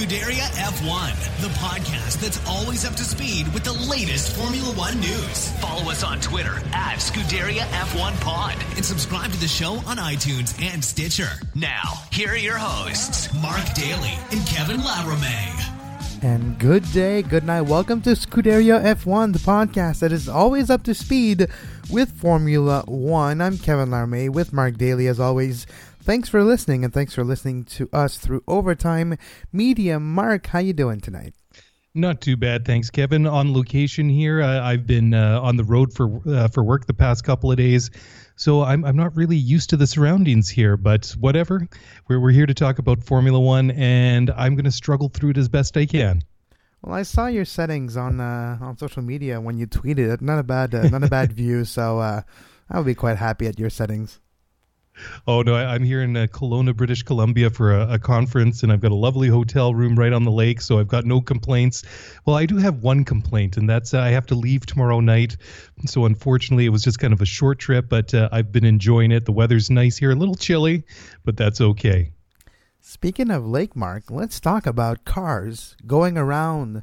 Scuderia F1, the podcast that's always up to speed with the latest Formula One news. Follow us on Twitter at Scuderia F1 Pod and subscribe to the show on iTunes and Stitcher. Now, here are your hosts, Mark Daly and Kevin Laramie. And good day, good night. Welcome to Scuderia F1, the podcast that is always up to speed with Formula One. I'm Kevin Larmay with Mark Daly, as always. Thanks for listening, and thanks for listening to us through Overtime Media. Mark, how you doing tonight? Not too bad, thanks, Kevin. On location here, uh, I've been uh, on the road for uh, for work the past couple of days, so I'm I'm not really used to the surroundings here. But whatever, we're we're here to talk about Formula One, and I'm going to struggle through it as best I can. Well, I saw your settings on uh, on social media when you tweeted it. Not a bad, uh, not a bad view. So uh, I would be quite happy at your settings. Oh no, I, I'm here in uh, Kelowna, British Columbia for a, a conference, and I've got a lovely hotel room right on the lake, so I've got no complaints. Well, I do have one complaint, and that's uh, I have to leave tomorrow night. So unfortunately, it was just kind of a short trip, but uh, I've been enjoying it. The weather's nice here, a little chilly, but that's okay. Speaking of lake, Mark, let's talk about cars going around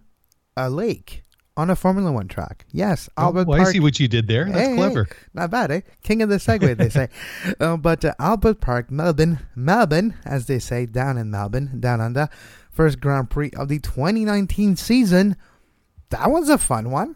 a lake on a Formula One track. Yes, Albert oh, well, Park. I see what you did there. That's Hey, hey, clever. not bad, eh? King of the segue, they say. uh, but uh, Albert Park, Melbourne, Melbourne, as they say, down in Melbourne, down under, first Grand Prix of the 2019 season. That was a fun one.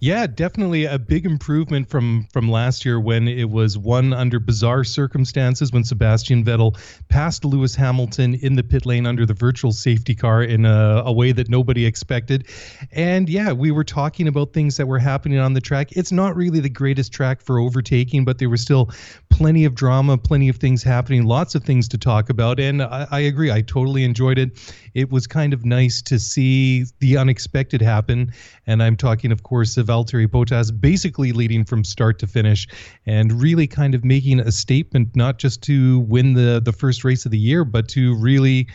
Yeah, definitely a big improvement from from last year when it was won under bizarre circumstances when Sebastian Vettel passed Lewis Hamilton in the pit lane under the virtual safety car in a, a way that nobody expected. And yeah, we were talking about things that were happening on the track. It's not really the greatest track for overtaking, but there was still plenty of drama, plenty of things happening, lots of things to talk about. And I, I agree, I totally enjoyed it. It was kind of nice to see the unexpected happen. And I'm talking, of course, of Valtteri Bottas basically leading from start to finish and really kind of making a statement, not just to win the, the first race of the year, but to really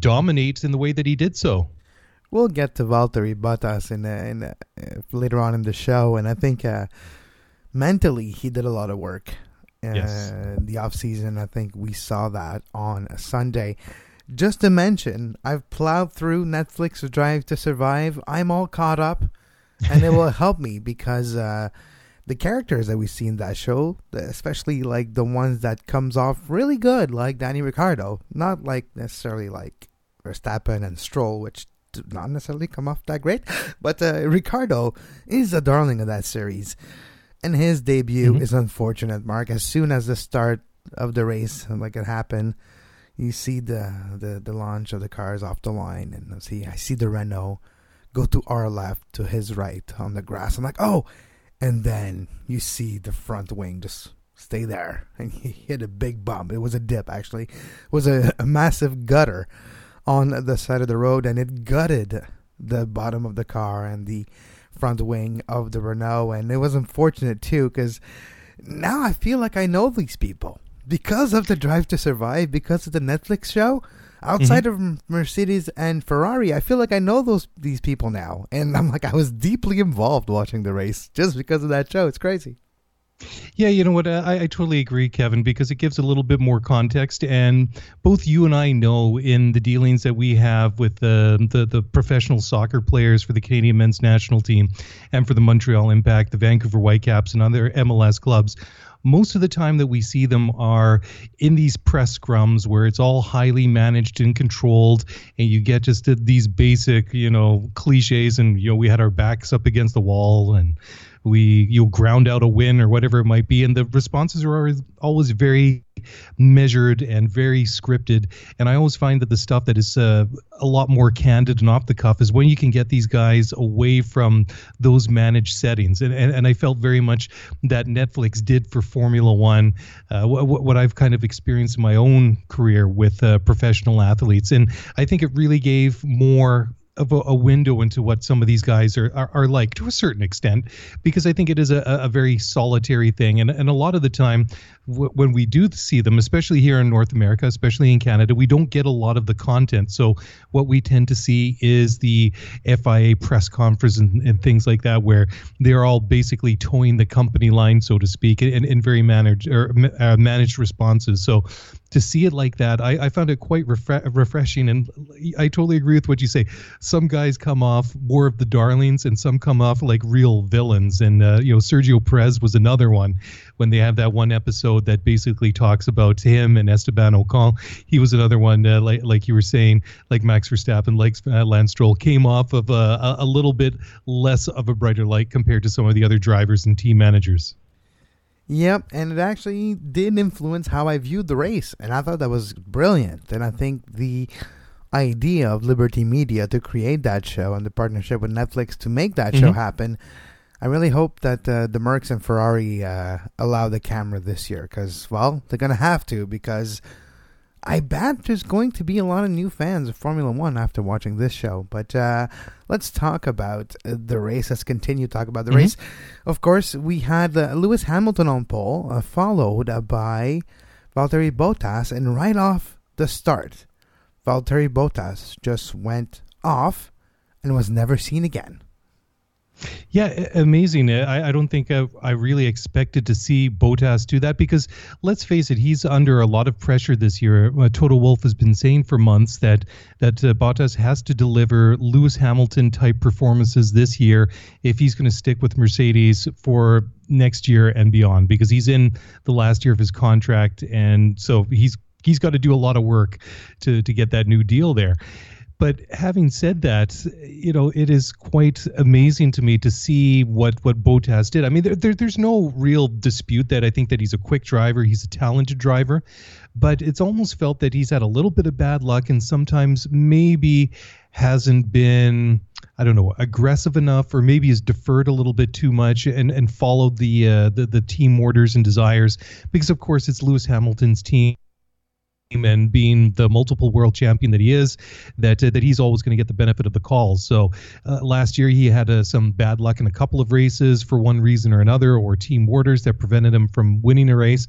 dominate in the way that he did so. We'll get to Valtteri Bottas in, uh, in uh, later on in the show, and I think uh, mentally he did a lot of work. Uh, Yes. The off season, I think we saw that on a Sunday. Just to mention, I've plowed through Netflix Drive to Survive. I'm all caught up, and it will help me because uh, the characters that we see in that show, especially like the ones that comes off really good, like Danny Ricciardo, not like necessarily like Verstappen and Stroll, which do not necessarily come off that great, but uh, Ricciardo is a darling of that series, and his debut Mhm. is unfortunate. Mark, as soon as the start of the race, like it happened, you see the the, the launch of the cars off the line, and I see I see the Renault go to our left to his right on the grass. I'm like, oh, and then you see the front wing just stay there, and he hit a big bump. It was a dip actually, it was a, a massive gutter on the side of the road, and it gutted the bottom of the car and the front wing of the Renault, and it was unfortunate too because now I feel like I know these people because of the Drive to Survive, because of the Netflix show. Outside mm-hmm. of Mercedes and Ferrari, I feel like I know those these people now, and I'm like I was deeply involved watching the race just because of that show. It's crazy. Yeah, you know what? I, I totally agree, Kevin, because it gives a little bit more context. And both you and I know in the dealings that we have with the, the, the professional soccer players for the Canadian men's national team and for the Montreal Impact, the Vancouver Whitecaps, and other MLS clubs. Most of the time that we see them are in these press scrums where it's all highly managed and controlled, and you get just these basic, you know, cliches. And you know, we had our backs up against the wall, and we you'll ground out a win or whatever it might be, and the responses are always always very measured and very scripted. And I always find that the stuff that is uh, a lot more candid and off the cuff is when you can get these guys away from those managed settings. And, and, and I felt very much that Netflix did for Formula One uh, what, what I've kind of experienced in my own career with uh, professional athletes. And I think it really gave more of a, a, window into what some of these guys are, are, are, like to a certain extent, because I think it is a, a very solitary thing. And, and a lot of the time, w- when we do see them, especially here in North America, especially in Canada, we don't get a lot of the content. So what we tend to see is the FIA press conference and, and things like that, where they're all basically toeing the company line, so to speak, in, in very managed or uh, managed responses. So to see it like that, I, I found it quite refre- refreshing. And I totally agree with what you say. Some guys come off more of the darlings, and some come off like real villains. And uh, you know, Sergio Perez was another one when they have that one episode that basically talks about him and Esteban Ocon. He was another one, uh, like like you were saying, like Max Verstappen, like uh, Lance Stroll, came off of a, a little bit less of a brighter light compared to some of the other drivers and team managers. Yep, and it actually did influence how I viewed the race, and I thought that was brilliant. And I think the idea of Liberty Media to create that show and the partnership with Netflix to make that mm-hmm. show happen, I really hope that uh, the Mercs and Ferrari uh, allow the camera this year because, well, they're going to have to because I bet there's going to be a lot of new fans of Formula One after watching this show. But uh, let's talk about the race. Let's continue to talk about the mm-hmm. race. Of course, we had uh, Lewis Hamilton on pole, uh, followed uh, by Valtteri Bottas. And right off the start, Valtteri Bottas just went off and was never seen again. Yeah, amazing. I, I don't think I, I, really expected to see Bottas do that because let's face it, he's under a lot of pressure this year. Toto Wolff has been saying for months that that uh, Bottas has to deliver Lewis Hamilton type performances this year if he's going to stick with Mercedes for next year and beyond because he's in the last year of his contract and so he's he's got to do a lot of work to to get that new deal there. But having said that, you know, it is quite amazing to me to see what what Bottas did. I mean, there, there, there's no real dispute that I think that he's a quick driver, he's a talented driver, but it's almost felt that he's had a little bit of bad luck and sometimes maybe hasn't been I don't know aggressive enough or maybe has deferred a little bit too much and and followed the uh, the the team orders and desires because of course it's Lewis Hamilton's team and being the multiple world champion that he is, that uh, that he's always going to get the benefit of the calls. So uh, last year he had uh, some bad luck in a couple of races for one reason or another, or team orders that prevented him from winning a race.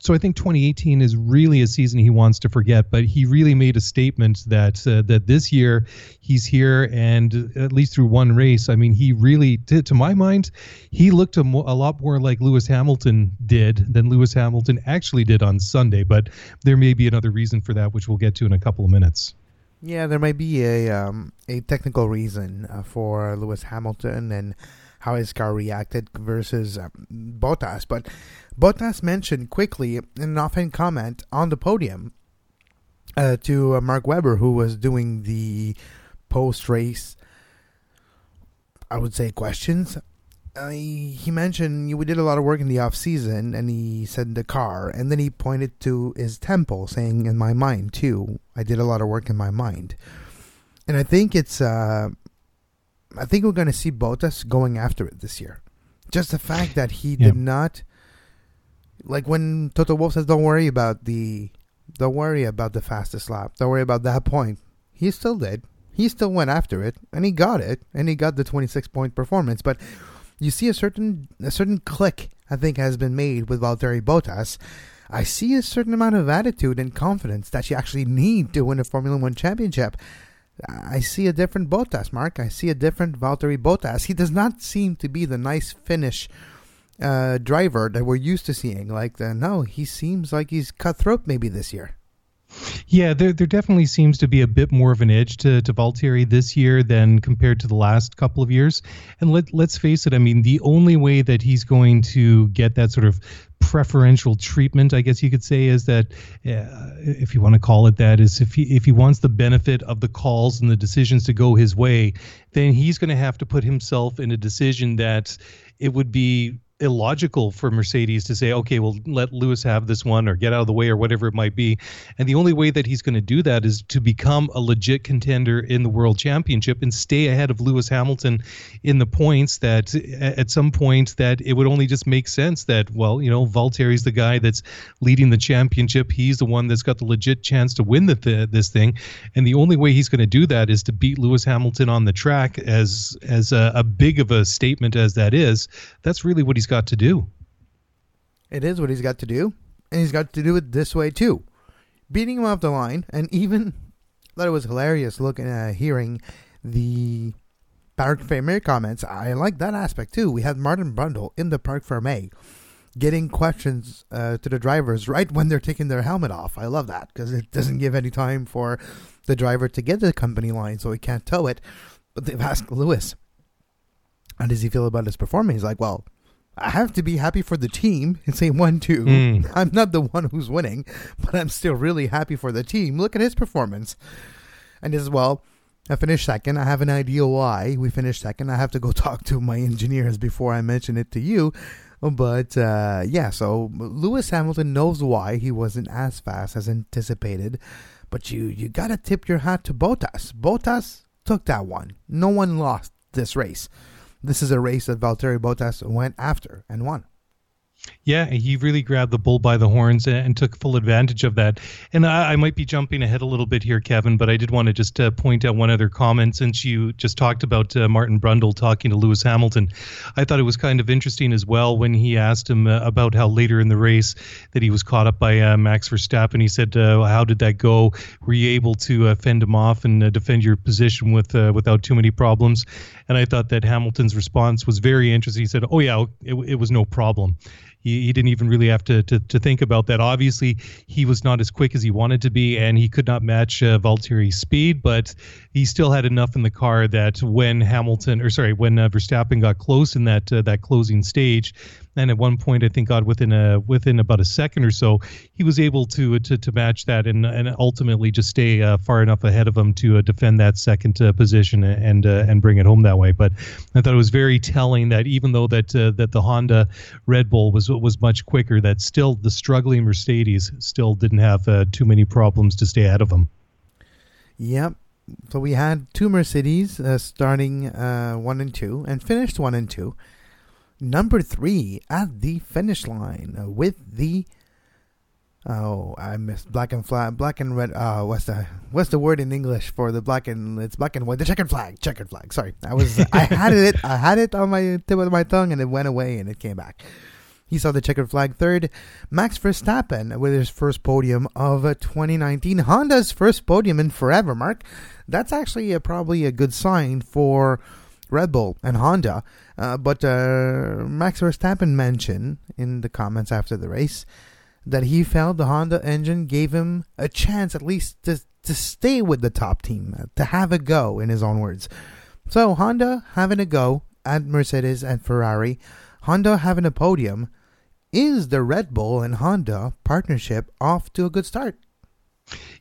So I think 2018 is really a season he wants to forget. But he really made a statement that uh, that this year he's here, and at least through one race, I mean, he really, to, to my mind, he looked a, mo- a lot more like Lewis Hamilton did than Lewis Hamilton actually did on Sunday. But there may be another reason for that, which we'll get to in a couple of minutes. Yeah, there might be a um, a technical reason uh, for Lewis Hamilton and how his car reacted versus um, Bottas. But Bottas mentioned quickly in an offhand comment on the podium uh, to uh, Mark Webber, who was doing the post race, I would say, questions. Uh, he mentioned we did a lot of work in the off season, and he said the car, and then he pointed to his temple, saying, "In my mind too, I did a lot of work in my mind." And I think it's, uh, I think we're going to see Bottas going after it this year. Just the fact that he yeah. did not like when Toto Wolff says, "Don't worry about the, don't worry about the fastest lap. Don't worry about that point." He still did. He still went after it, and he got it, and he got the 26 point performance. But you see a certain a certain click I think has been made with Valtteri Bottas. I see a certain amount of attitude and confidence that you actually need to win a Formula One championship. I see a different Bottas, Mark. I see a different Valtteri Bottas. He does not seem to be the nice Finnish uh, driver that we're used to seeing. Like, the, no, he seems like he's cutthroat maybe this year. Yeah, there there definitely seems to be a bit more of an edge to, to Valtteri this year than compared to the last couple of years. And let let's face it, I mean, the only way that he's going to get that sort of preferential treatment, I guess you could say, is that uh, if you want to call it that, is if he if he wants the benefit of the calls and the decisions to go his way, then he's going to have to put himself in a decision that it would be illogical for Mercedes to say, okay, well, let Lewis have this one or get out of the way or whatever it might be. And the only way that he's going to do that is to become a legit contender in the world championship and stay ahead of Lewis Hamilton in the points that at some point that it would only just make sense that, well, you know, Valtteri's the guy that's leading the championship. He's the one that's got the legit chance to win the th- this thing. And the only way he's going to do that is to beat Lewis Hamilton on the track as, as a, a big of a statement as that is. That's really what he's got got to do. It is what he's got to do, and he's got to do it this way too, beating him off the line, and even thought it was hilarious looking at uh, hearing the Parc Fermé comments. I like that aspect too. We had Martin Brundle in the Parc Fermé getting questions uh, to the drivers right when they're taking their helmet off. I love that because it doesn't give any time for the driver to get the company line, so he can't tow it. But they've asked Lewis, how does he feel about his performance? He's like, well, I have to be happy for the team and say one two. Mm. I'm not the one who's winning, but I'm still really happy for the team. Look at his performance. And as well, I finished second. I have an idea why we finished second. I have to go talk to my engineers before I mention it to you. But uh, yeah, so Lewis Hamilton knows why he wasn't as fast as anticipated. But you you gotta tip your hat to Bottas. Bottas took that one. No one lost this race. This is a race that Valtteri Bottas went after and won. Yeah, he really grabbed the bull by the horns and, took full advantage of that. And I, I, might be jumping ahead a little bit here, Kevin, but I did want to just uh, point out one other comment since you just talked about uh, Martin Brundle talking to Lewis Hamilton. I thought it was kind of interesting as well when he asked him uh, about how later in the race that he was caught up by uh, Max Verstappen. He said, uh, "How did that go? Were you able to uh, fend him off and defend your position with without too many problems?" And I thought that Hamilton's response was very interesting. He said, "Oh yeah, it, it was no problem." He, he didn't even really have to, to, to think about that. Obviously, he was not as quick as he wanted to be, and he could not match uh, Valtteri's speed, but he still had enough in the car that when Hamilton, or sorry, when uh, Verstappen got close in that uh, that closing stage, and at one point I think God within a within about a second or so he was able to to, to match that and and ultimately just stay uh, far enough ahead of him to uh, defend that second uh, position and uh, and bring it home that way. But I thought it was very telling that even though that uh, that the Honda Red Bull was was much quicker, that still the struggling Mercedes still didn't have uh, too many problems to stay ahead of them. Yep. So we had two Mercedes starting one and two and finished one and two number three at the finish line with the oh I missed black and flag black and red uh what's the what's the word in English for the black and it's black and white the checkered flag checkered flag sorry I was I had it I had it on my tip of my tongue and it went away and it came back. He saw the checkered flag third. Max Verstappen with his first podium of 2019. Honda's first podium in forever, Mark. That's actually a, probably a good sign for Red Bull and Honda. Uh, but uh, Max Verstappen mentioned in the comments after the race that he felt the Honda engine gave him a chance at least to, to stay with the top team, uh, to have a go, in his own words. So Honda having a go at Mercedes and Ferrari, Honda having a podium, is the Red Bull and Honda partnership off to a good start?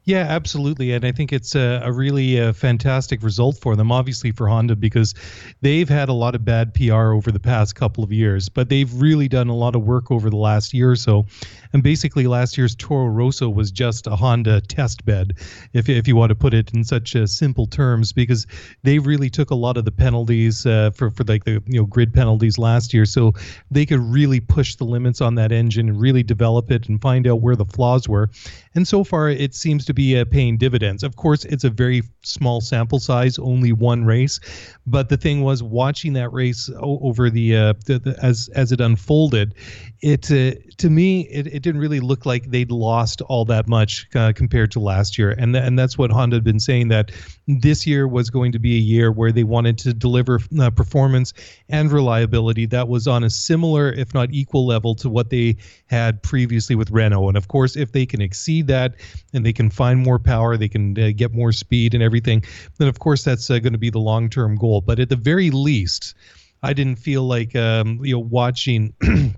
Yeah, absolutely. And I think it's a, a really uh, fantastic result for them, obviously for Honda, because they've had a lot of bad PR over the past couple of years, but they've really done a lot of work over the last year or so. And basically, last year's Toro Rosso was just a Honda test bed, if, if you want to put it in such uh, simple terms, because they really took a lot of the penalties uh, for, for like the you know grid penalties last year. So they could really push the limits on that engine and really develop it and find out where the flaws were. And so far, it seems to to be uh, paying dividends. Of course, it's a very small sample size, only one race, but the thing was watching that race over the, uh, the, the as as it unfolded, it uh, to me it, it didn't really look like they'd lost all that much uh, compared to last year, and th- and that's what Honda had been saying that this year was going to be a year where they wanted to deliver uh, performance and reliability that was on a similar, if not equal, level to what they had previously with Renault. And of course, if they can exceed that, and and they can find more power, they can uh, get more speed and everything, then of course that's uh, going to be the long term goal. But at the very least, I didn't feel like um, you know watching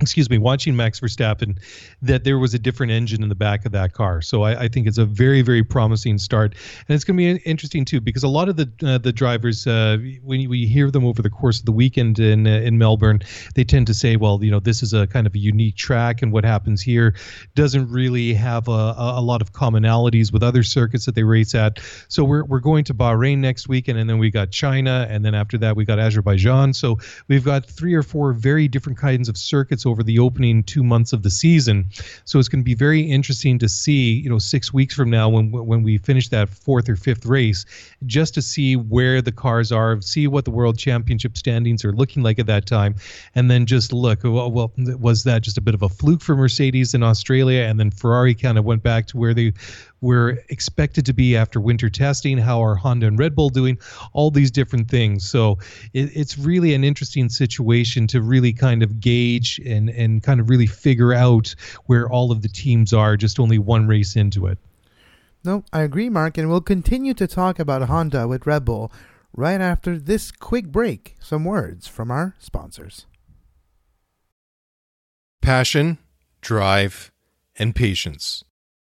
excuse me, watching Max Verstappen, that there was a different engine in the back of that car. So I, I think it's a very, very promising start, and it's going to be interesting too because a lot of the uh, the drivers, uh, when you, hear them over the course of the weekend in uh, in Melbourne, they tend to say, well, you know, this is a kind of a unique track, and what happens here doesn't really have a, a lot of commonalities with other circuits that they race at. So we're we're going to Bahrain next weekend, and then we got China, and then after that we got Azerbaijan. So we've got three or four very different kinds of circuits over the opening two months of the season. So it's going to be very interesting to see, you know, six weeks from now when when we finish that fourth or fifth race, just to see where the cars are, see what the world championship standings are looking like at that time, and then just look. Well, well was that just a bit of a fluke for Mercedes in Australia, and then Ferrari kind of went back to where they we're expected to be after winter testing. How are Honda and Red Bull doing? All these different things. So it, it's really an interesting situation to really kind of gauge and and kind of really figure out where all of the teams are. Just only one race into it. No, I agree, Mark, and we'll continue to talk about Honda with Red Bull right after this quick break. Some words from our sponsors. Passion, drive, and patience.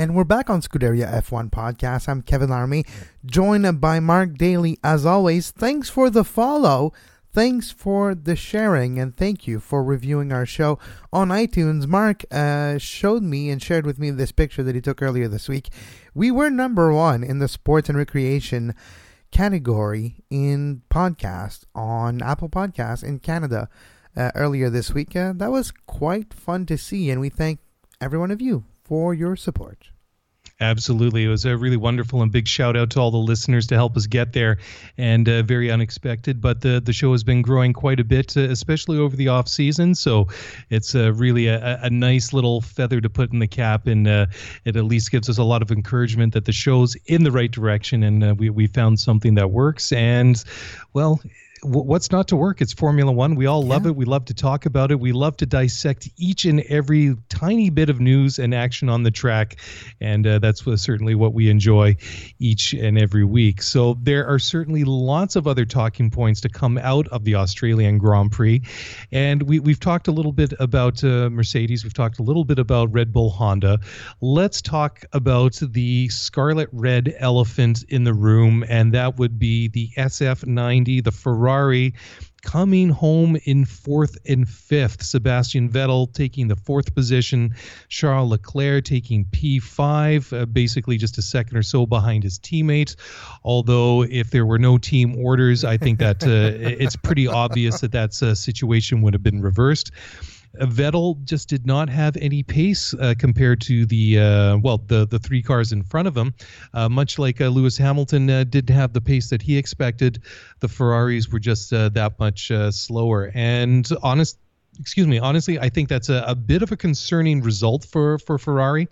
And we're back on Scuderia F1 podcast. I'm Kevin Laramie, joined by Mark Daly. As always, thanks for the follow. Thanks for the sharing and thank you for reviewing our show on iTunes. Mark uh, showed me and shared with me this picture that he took earlier this week. We were number one in the sports and recreation category in podcast on Apple Podcasts in Canada uh, earlier this week. Uh, that was quite fun to see, and we thank every one of you for your support. Absolutely. It was a really wonderful and big shout out to all the listeners to help us get there and uh, very unexpected. But the, the show has been growing quite a bit, uh, especially over the off season. So it's uh, really a, a, nice little feather to put in the cap. And uh, it at least gives us a lot of encouragement that the show's in the right direction and uh, we, we found something that works. And well, what's not to work? It's Formula One. We all love yeah. it. We love to talk about it. We love to dissect each and every tiny bit of news and action on the track, and uh, that's certainly what we enjoy each and every week. So there are certainly lots of other talking points to come out of the Australian Grand Prix, and we we've talked a little bit about uh, Mercedes. We've talked a little bit about Red Bull Honda. Let's talk about the scarlet red elephant in the room, and that would be the SF90, the Ferrari Ferrari coming home in fourth and fifth. Sebastian Vettel taking the fourth position. Charles Leclerc taking P5, uh, basically just a second or so behind his teammates. Although, if there were no team orders, I think that uh, it's pretty obvious that that uh, situation would have been reversed. Vettel just did not have any pace uh, compared to the uh, well the the three cars in front of him. Uh, much like uh, Lewis Hamilton uh, didn't have the pace that he expected, the Ferraris were just uh, that much slower. And honest, excuse me, honestly, I think that's a, a, bit of a concerning result for, for Ferrari,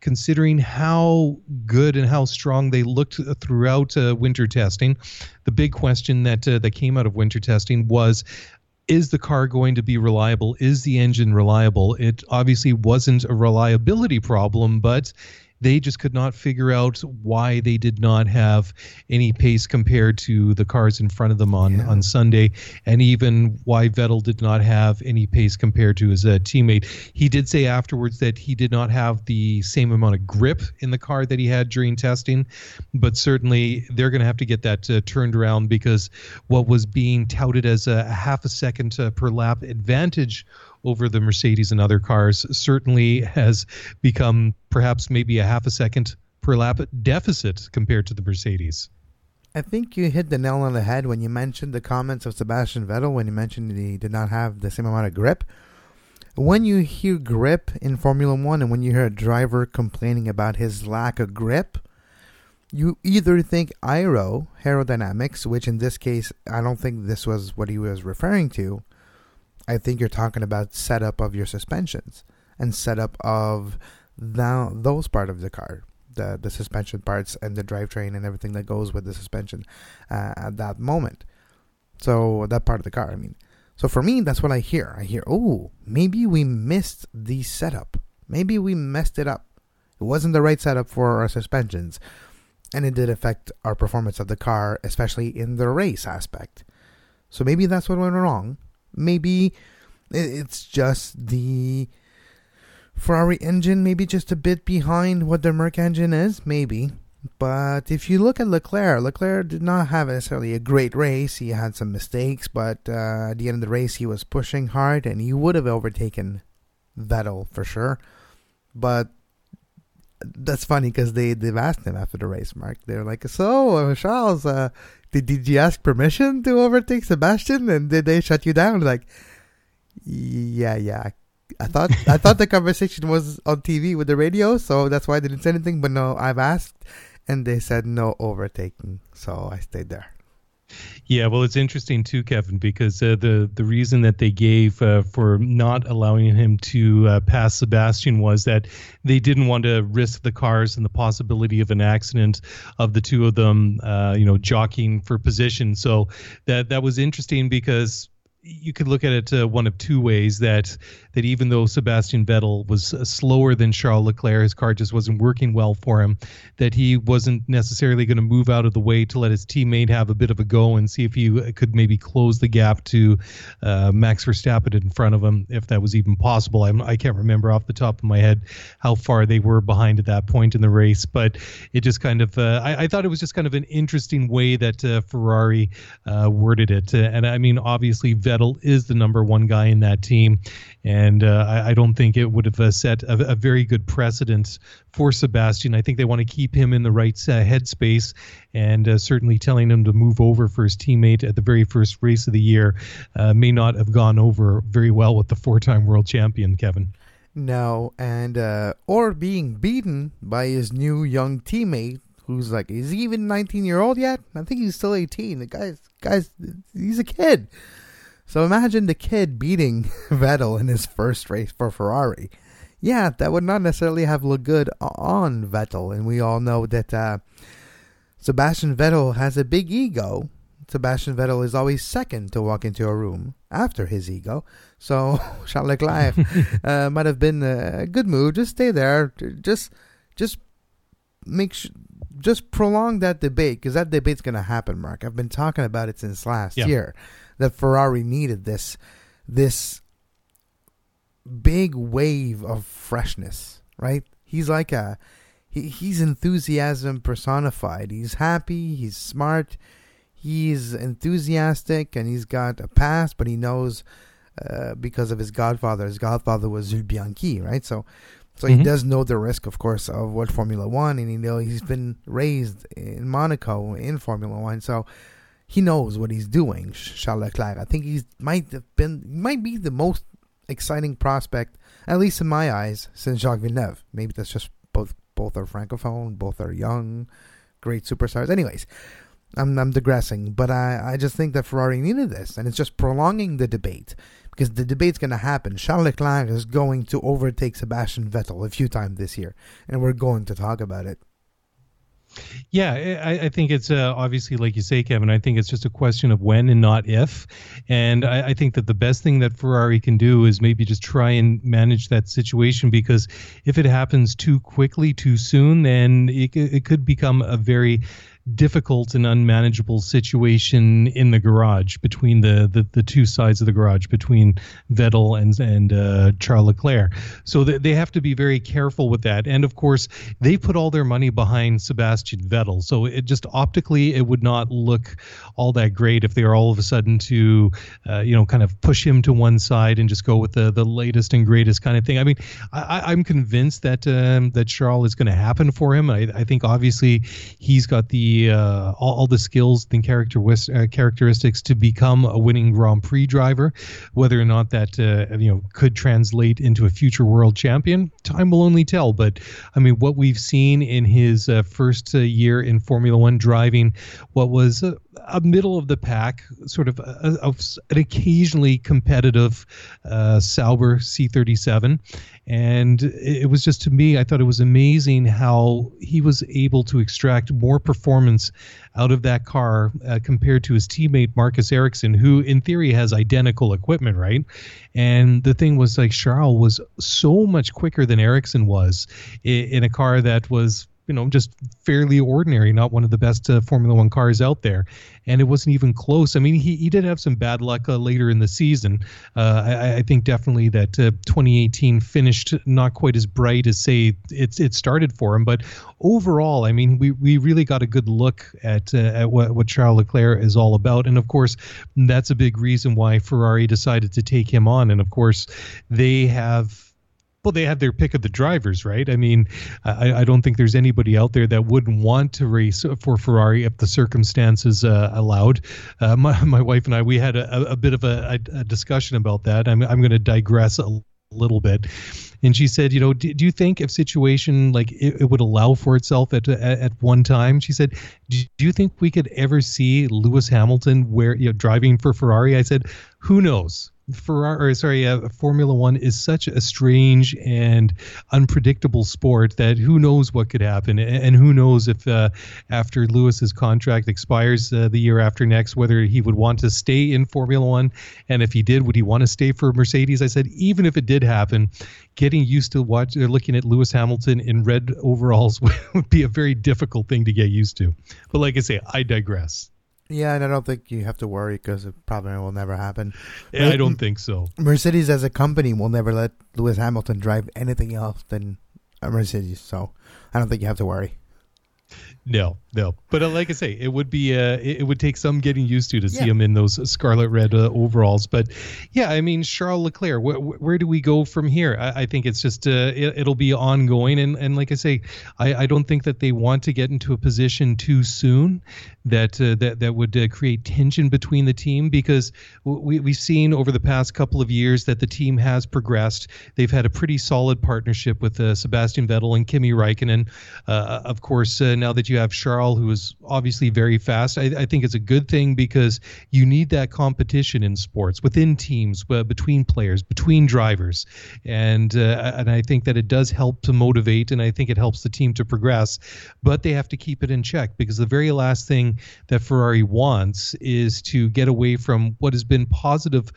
considering how good and how strong they looked throughout winter testing. The big question that that came out of winter testing was is the car going to be reliable? Is the engine reliable? It obviously wasn't a reliability problem, but they just could not figure out why they did not have any pace compared to the cars in front of them on, yeah. on Sunday, and even why Vettel did not have any pace compared to his uh, teammate. He did say afterwards that he did not have the same amount of grip in the car that he had during testing, but certainly they're going to have to get that uh, turned around because what was being touted as a, half a second uh, per lap advantage over the Mercedes and other cars certainly has become perhaps maybe a half a second per lap deficit compared to the Mercedes. I think you hit the nail on the head when you mentioned the comments of Sebastian Vettel when you mentioned he did not have the same amount of grip. When you hear grip in Formula One and when you hear a driver complaining about his lack of grip, you either think aero, aerodynamics, which in this case, I don't think this was what he was referring to, I think you're talking about setup of your suspensions and setup of the, those part of the car, the the suspension parts and the drivetrain and everything that goes with the suspension uh, at that moment. So that part of the car, I mean. So for me, that's what I hear. I hear, oh, maybe we missed the setup. Maybe we messed it up. It wasn't the right setup for our suspensions, and it did affect our performance of the car, especially in the race aspect. So maybe that's what went wrong Maybe it's just the Ferrari engine, maybe just a bit behind what the Merc engine is, maybe. But if you look at Leclerc, Leclerc did not have necessarily a great race. He had some mistakes, but uh, at the end of the race, he was pushing hard and he would have overtaken Vettel for sure. But that's funny because they, they've asked him after the race, Mark. They're like, So, uh, Charles, uh, did, did you ask permission to overtake Sebastian? And did they shut you down? Like, yeah, yeah. I thought I thought the conversation was on TV with the radio, so that's why I didn't say anything. But no, I've asked, and they said no overtaking, so I stayed there. Yeah, well, it's interesting too, Kevin, because uh, the the reason that they gave uh, for not allowing him to uh, pass Sebastian was that they didn't want to risk the cars and the possibility of an accident of the two of them, uh, you know, jockeying for position. So that that was interesting because you could look at it uh, one of two ways that that even though Sebastian Vettel was uh, slower than Charles Leclerc, his car just wasn't working well for him, that he wasn't necessarily going to move out of the way to let his teammate have a bit of a go and see if he uh, could maybe close the gap to uh, Max Verstappen in front of him, if that was even possible. I'm, I can not remember off the top of my head how far they were behind at that point in the race, but it just kind of, uh, I, I, thought it was just kind of an interesting way that Ferrari worded it. and I mean, obviously, Vettel is the number one guy in that team. And uh, I, I, don't think it would have uh, set a, a, very good precedent for Sebastian. I think they want to keep him in the right uh, headspace and uh, certainly telling him to move over for his teammate at the very first race of the year may not have gone over very well with the four time world champion, Kevin. No, and uh, or being beaten by his new young teammate who's like, is he even 19 year old yet? I think he's still 18. The guy's, guy's, he's a kid. So imagine the kid beating Vettel in his first race for Ferrari. Yeah, that would not necessarily have looked good on Vettel, and we all know that uh, Sebastian Vettel has a big ego. Sebastian Vettel is always second to walk into a room after his ego. So Charles Leclerc uh, might have been a good move. Just stay there. Just, just make sure just prolong that debate because that debate's going to happen, Mark. I've been talking about it since last yeah. year that Ferrari needed this this big wave of freshness, right? He's like a he, he's enthusiasm personified. He's happy, he's smart, he's enthusiastic and he's got a past, but he knows uh, because of his godfather. His godfather was Bianchi, right? So so mm-hmm. he does know the risk, of course, of what Formula One, and he know he's been raised in Monaco in Formula One. So he knows what he's doing, Charles Leclerc. I think he might have been might be the most exciting prospect, at least in my eyes, since Jacques Villeneuve. Maybe that's just both both are francophone, both are young, great superstars. Anyways, I'm I'm digressing, but I I just think that Ferrari needed this, and it's just prolonging the debate because the debate's going to happen. Charles Leclerc is going to overtake Sebastian Vettel a few times this year, and we're going to talk about it. Yeah, I, I think it's uh, obviously, like you say, Kevin, I think it's just a question of when and not if. And I, I, think that the best thing that Ferrari can do is maybe just try and manage that situation because if it happens too quickly, too soon, then it, it could become a very difficult and unmanageable situation in the garage between the, the, the two sides of the garage between Vettel and and uh, Charles Leclerc. So th- they have to be very careful with that. And of course, they put all their money behind Sebastian Vettel. So it just optically it would not look all that great if they are all of a sudden to uh, you know kind of push him to one side and just go with the the latest and greatest kind of thing. I mean, I, am convinced that um, that Charles is going to happen for him. I, I think obviously he's got the uh, all, all, the skills and character uh, characteristics to become a winning Grand Prix driver. Whether or not that uh, you know could translate into a future world champion, time will only tell. But I mean, what we've seen in his uh, first uh, year in Formula One driving, what was a, middle of the pack, sort of a, a, an occasionally competitive Sauber C37, and it was just to me, I thought it was amazing how he was able to extract more performance out of that car uh, compared to his teammate Marcus Ericsson, who in theory has identical equipment, right? And the thing was like Charles was so much quicker than Ericsson was in, in a car that was you know just fairly ordinary, not one of the best uh, Formula One cars out there, and it wasn't even close. I mean, he, he did have some bad luck uh, later in the season. Uh, I, I, think definitely that uh, 2018 finished not quite as bright as say it's it started for him, but overall, I mean, we, we really got a good look at uh, at what what Charles Leclerc is all about, and of course, that's a big reason why Ferrari decided to take him on, and of course, they have well, they had their pick of the drivers, right? I mean, I, I, don't think there's anybody out there that wouldn't want to race for Ferrari if the circumstances uh, allowed. Uh, my, my wife and I, we had a, a bit of a, a, discussion about that. I'm, I'm going to digress a little bit. And she said, you know, do, do you think if situation like it, it, would allow for itself at, at, at one time? She said, do, you think we could ever see Lewis Hamilton where you know driving for Ferrari? I said, who knows? Ferrari, or sorry, uh, Formula One is such a strange and unpredictable sport that who knows what could happen, and who knows if uh, after Lewis's contract expires uh, the year after next, whether he would want to stay in Formula One, and if he did, would he want to stay for Mercedes? I said even if it did happen, getting used to watch, uh, looking at Lewis Hamilton in red overalls would be a very difficult thing to get used to. But like I say, I digress. Yeah, and I don't think you have to worry because it probably will never happen. Yeah, I don't think so. Mercedes as a company will never let Lewis Hamilton drive anything else than a Mercedes, so I don't think you have to worry. No, no. But uh, like I say, it would be uh, it, it, would take some getting used to to see him in those scarlet red uh, overalls. But yeah, I mean Charles Leclerc. Wh- where do we go from here? I, I think it's just uh, it, will be ongoing. And and like I say, I, I don't think that they want to get into a position too soon that uh, that that would uh, create tension between the team because we we've seen over the past couple of years that the team has progressed. They've had a pretty solid partnership with uh, Sebastian Vettel and Kimi Raikkonen. Uh, of course, uh, now that you have Charles, who is obviously very fast, I, I, think it's a good thing because you need that competition in sports within teams, uh, between players, between drivers, and and I think that it does help to motivate, and I think it helps the team to progress. But they have to keep it in check because the very last thing that Ferrari wants is to get away from what has been positive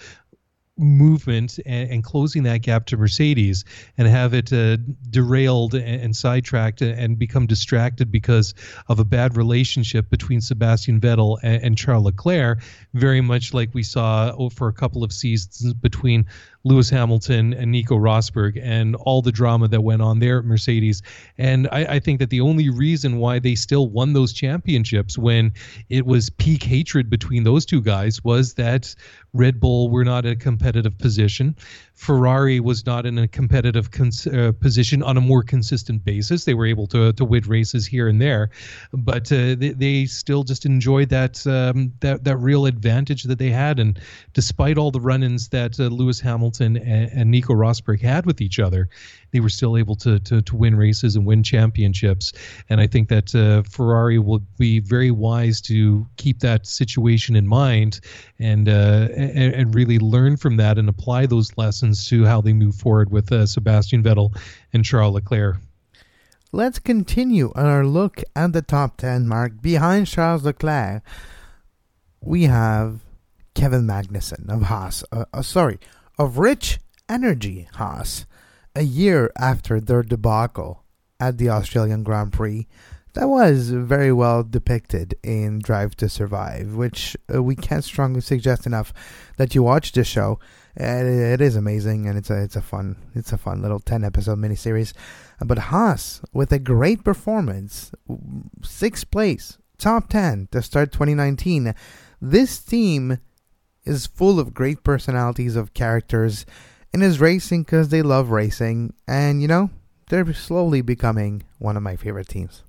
movement and, and, closing that gap to Mercedes and have it uh, derailed and, and sidetracked and, become distracted because of a bad relationship between Sebastian Vettel and, and Charles Leclerc, very much like we saw for a couple of seasons between Lewis Hamilton and Nico Rosberg and all the drama that went on there at Mercedes. And I, I, think that the only reason why they still won those championships when it was peak hatred between those two guys was that Red Bull were not in a competitive position. Ferrari was not in a competitive cons- uh, position on a more consistent basis. They were able to to win races here and there, but uh, they, they still just enjoyed that um, that that real advantage that they had. And despite all the run-ins that uh, Lewis Hamilton and, and Nico Rosberg had with each other, they were still able to to, to win races and win championships. And I think that uh, Ferrari will be very wise to keep that situation in mind and, uh, and, and really learn from that and apply those lessons to how they move forward with uh, Sebastian Vettel and Charles Leclerc. let's continue our look at the top 10 mark. Behind Charles Leclerc, we have Kevin Magnussen of Haas. Uh, uh, sorry, of Rich Energy Haas. A year after their debacle at the Australian Grand Prix, that was very well depicted in Drive to Survive, which uh, we can't strongly suggest enough that you watch this show. It, it is amazing, and it's a it's a fun it's a fun little ten episode miniseries. But Haas with a great performance, sixth place, top ten to start 2019. This team is full of great personalities of characters, and is racing because they love racing, and you know they're slowly becoming one of my favorite teams.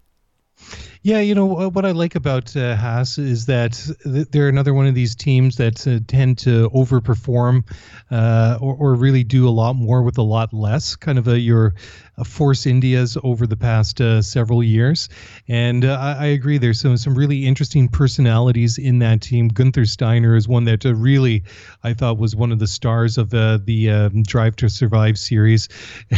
Yeah, you know what I like about uh, Haas is that they're another one of these teams that uh, tend to overperform uh, or, or, really do a lot more with a lot less. Kind of a your a Force Indias over the past uh, several years, and uh, I, I, agree. There's some some really interesting personalities in that team. Gunther Steiner is one that uh, really I thought was one of the stars of the um, Drive to Survive series.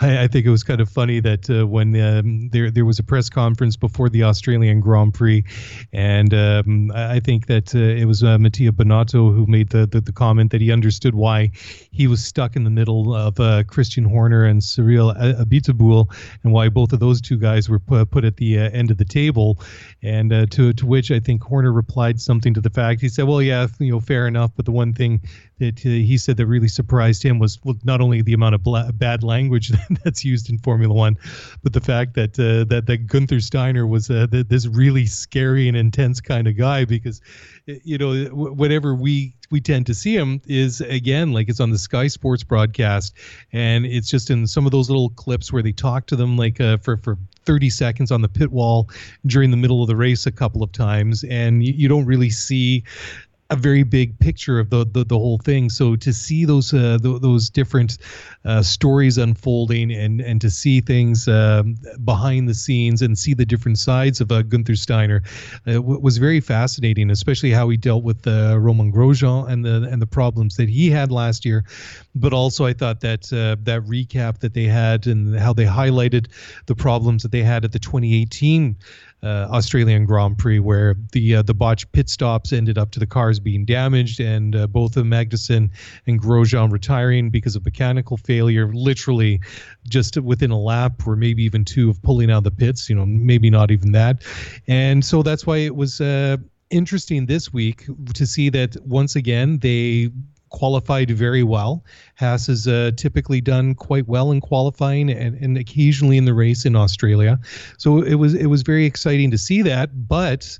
I, I, think it was kind of funny that when um, there there was a press conference before the Australian Grand Prix, and um, I think that uh, it was uh, Mattia Binotto who made the, the, the comment that he understood why he was stuck in the middle of uh, Christian Horner and Cyril Abiteboul, and why both of those two guys were put, put at the uh, end of the table, and uh, to to which I think Horner replied something to the fact he said, "Well, yeah, you know, fair enough, but the one thing that uh, he said that really surprised him was not only the amount of bla- bad language that's used in Formula One, but the fact that that that Gunther Steiner was uh, this really scary and intense kind of guy. Because you know, whatever we we tend to see him is again like it's on the Sky Sports broadcast, and it's just in some of those little clips where they talk to them like uh, for for 30 seconds on the pit wall during the middle of the race a couple of times and you, you don't really see a very big picture of the, the, the whole thing. So to see those uh, th- those different uh, stories unfolding and and to see things uh, behind the scenes and see the different sides of uh, Gunther Steiner uh, w- was very fascinating, especially how he dealt with uh, Romain Grosjean and the and the problems that he had last year. But also, I thought that uh, that recap that they had and how they highlighted the problems that they had at the 2018 uh, Australian Grand Prix, where the uh, the botched pit stops ended up to the cars being damaged, and uh, both of Magnussen and Grosjean retiring because of mechanical failure, literally just within a lap or maybe even two of pulling out of the pits. You know, maybe not even that, and so that's why it was uh, interesting this week to see that once again they qualified very well. Haas has uh, typically done quite well in qualifying and, and occasionally in the race in Australia. So it was it was very exciting to see that. But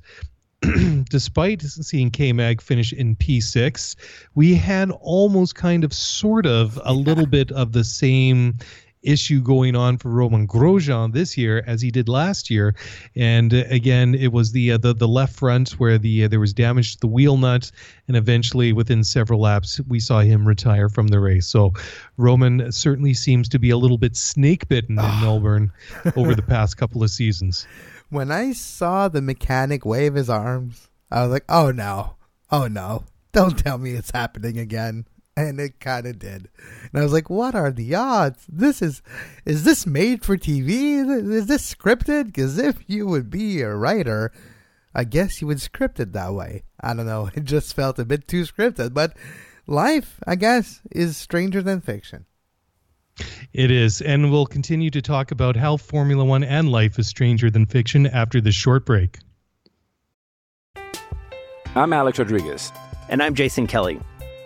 despite seeing K Mag finish in P6, we had almost kind of sort of a little bit of the same issue going on for Romain Grosjean this year as he did last year. And uh, again, it was the uh, the the left front where the uh, there was damage to the wheel nut, and eventually within several laps we saw him retire from the race. So Romain certainly seems to be a little bit snake bitten in ah. Melbourne over the past couple of seasons. When I saw the mechanic wave his arms, I was like, "Oh no, oh no! Don't tell me it's happening again." And it kind of did. And I was like, "What are the odds? This is is this made for TV? Is this scripted? Because if you would be a writer, I guess you would script it that way. I don't know. It just felt a bit too scripted, but life, I guess, is stranger than fiction." It is, and we'll continue to talk about how Formula One and life is stranger than fiction after this short break. I'm Alex Rodriguez. And I'm Jason Kelly.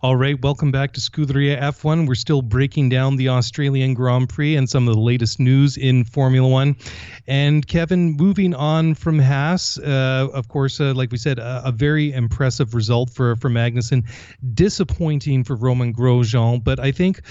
All right, welcome back to Scuderia F1. We're still breaking down the Australian Grand Prix and some of the latest news in Formula One. And Kevin, moving on from Haas, uh, of course, uh, like we said, a, a, very impressive result for for Magnussen. Disappointing for Romain Grosjean, but I think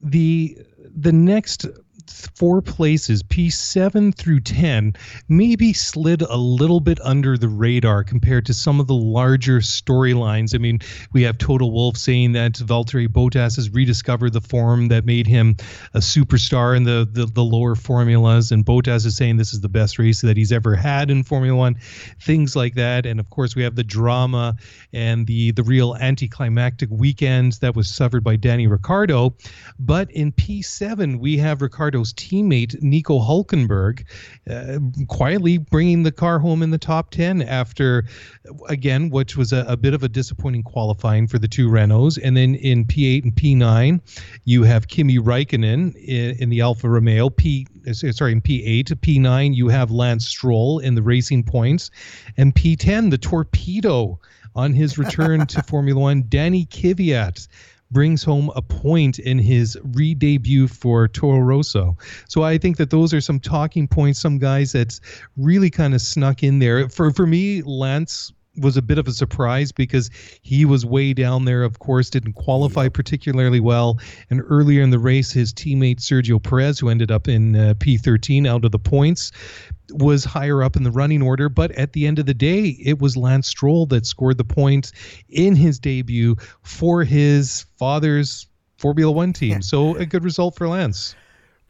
the the next four places, P7 through 10, maybe slid a little bit under the radar compared to some of the larger storylines. I mean, we have Toto Wolff saying that Valtteri Bottas has rediscovered the form that made him a superstar in the, the, the lower formulas, and Bottas is saying this is the best race that he's ever had in Formula One, things like that. And of course, we have the drama and the, the real anticlimactic weekend that was suffered by Danny Ricciardo. But in P7, we have Ricciardo's teammate, Nico Hulkenberg, uh, quietly bringing the car home in the top 10 after, again, which was a, a bit of a disappointing qualifying for the two Renaults. And then in P8 and P9, you have Kimi Raikkonen in, in the Alfa Romeo. P sorry, in P8 to P9, you have Lance Stroll in the Racing Points, and P10, the torpedo on his return to Formula One, Danny Kvyat brings home a point in his re-debut for Toro Rosso. So I think that those are some talking points, some guys that's really kind of snuck in there. For for me, Lance was a bit of a surprise because he was way down there. Of course, didn't qualify particularly well. And earlier in the race, his teammate Sergio Perez, who ended up in uh, P13 out of the points, was higher up in the running order. But at the end of the day, it was Lance Stroll that scored the point in his debut for his father's Formula One team. So a good result for Lance.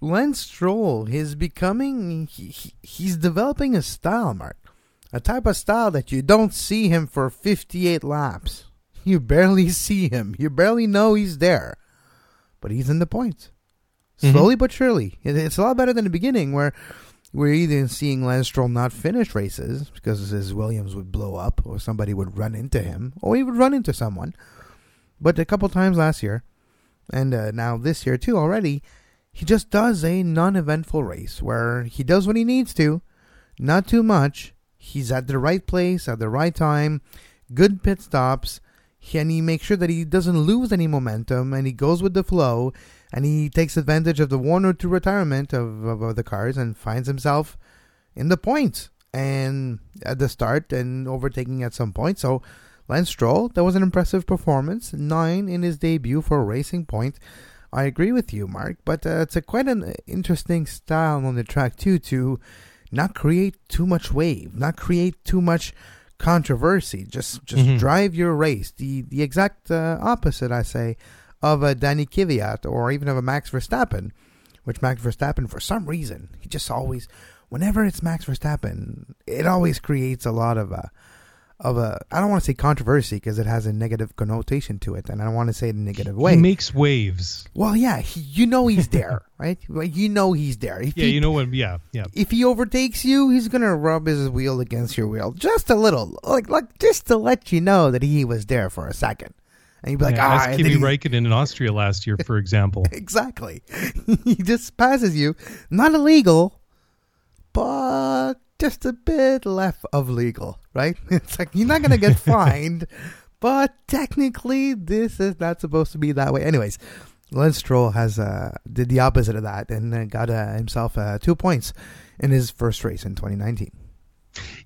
Lance Stroll is becoming, he, he's developing a style, Mark a type of style that you don't see him for 58 laps. You barely see him. You barely know he's there. But he's in the points. Mm-hmm. Slowly mm-hmm. but surely. It's a lot better than the beginning where we're either seeing Lance Stroll not finish races because his Williams would blow up or somebody would run into him or he would run into someone. But a couple times last year and uh, now this year too already, he just does a non-eventful race where he does what he needs to, not too much, He's at the right place at the right time, good pit stops, and he makes sure that he doesn't lose any momentum and he goes with the flow and he takes advantage of the one or two retirement of, of, of the cars and finds himself in the points and at the start and overtaking at some point. So Lance Stroll, that was an impressive performance. Nine in his debut for racing point. I agree with you, Mark, but uh, it's a quite an interesting style on the track too to not create too much wave, not create too much controversy. Just just mm-hmm. drive your race. The the exact uh, opposite, I say, of a Danny Kvyat or even of a Max Verstappen, which Max Verstappen, for some reason, he just always, whenever it's Max Verstappen, it always creates a lot of uh, of a I don't want to say controversy because it has a negative connotation to it, and I don't want to say it in a negative way. He makes waves. Well, yeah, he, you know he's there, right? Like you know he's there. If yeah, he, you know what? Yeah, yeah. If he overtakes you, he's gonna rub his wheel against your wheel just a little, like like just to let you know that he was there for a second. And you'd be like, yeah, ah, Kimi Raikkonen in Austria last year, for example. exactly. he just passes you, not illegal, but just a bit left of legal, right? It's like you're not gonna get fined, but technically this is not supposed to be that way. Anyways, Lance Stroll has uh, did the opposite of that and uh, got uh, himself uh, two points in his first race in 2019.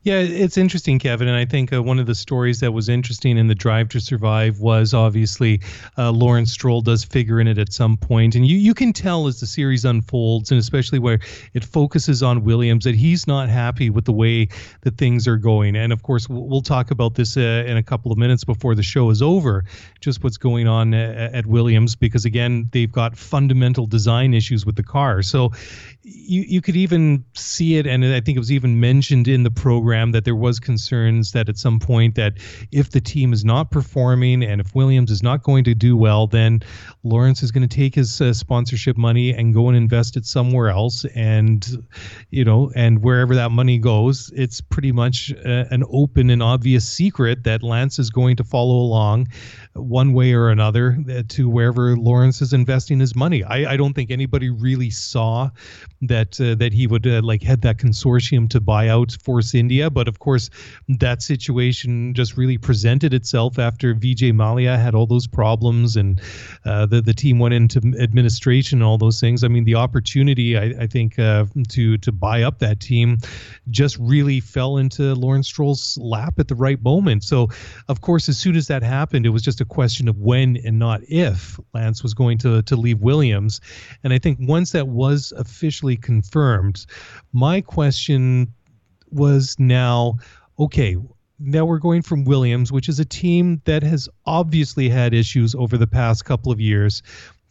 Yeah, it's interesting, Kevin. And I think uh, one of the stories that was interesting in the Drive to Survive was obviously uh, Lawrence Stroll does figure in it at some point, and you you can tell as the series unfolds, and especially where it focuses on Williams, that he's not happy with the way that things are going. And of course, we'll, we'll talk about this uh, in a couple of minutes before the show is over, just what's going on uh, at Williams, because again, they've got fundamental design issues with the car. So you you could even see it, and I think it was even mentioned in the program that there was concerns that at some point that if the team is not performing and if Williams is not going to do well, then Lawrence is going to take his uh, sponsorship money and go and invest it somewhere else, and you know, and wherever that money goes, it's pretty much uh, an open and obvious secret that Lance is going to follow along one way or another uh, to wherever Lawrence is investing his money. I, I don't think anybody really saw that uh, that he would uh, like head that consortium to buy out Force India. But of course, that situation just really presented itself after Vijay Mallya had all those problems and uh, the the team went into administration and all those things. I mean, the opportunity I, I think uh, to to buy up that team just really fell into Lawrence Stroll's lap at the right moment. So, of course, as soon as that happened, it was just a question of when and not if Lance was going to to leave Williams. And I think once that was officially confirmed, my question was now okay now we're going from Williams, which is a team that has obviously had issues over the past couple of years,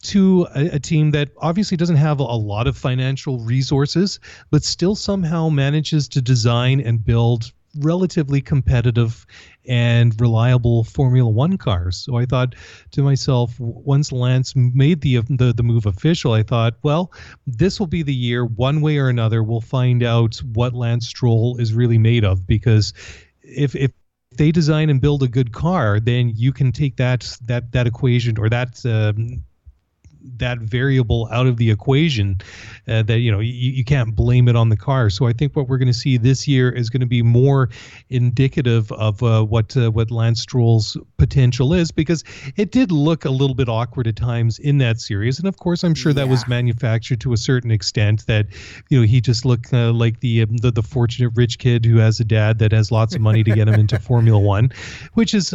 to a, a, team that obviously doesn't have a, lot of financial resources, but still somehow manages to design and build relatively competitive and reliable Formula One cars. So I thought to myself, once Lance made the, the the move official, I thought, well, this will be the year. One way or another, we'll find out what Lance Stroll is really made of because if if they design and build a good car, then you can take that that that equation or that um, that variable out of the equation uh, that you know you, you can't blame it on the car so i think what we're going to see this year is going to be more indicative of uh, what uh, what lance stroll's potential is because it did look a little bit awkward at times in that series and of course i'm sure yeah. that was manufactured to a certain extent that you know he just looked uh, like the, um, the the fortunate rich kid who has a dad that has lots of money to get him into formula 1 which is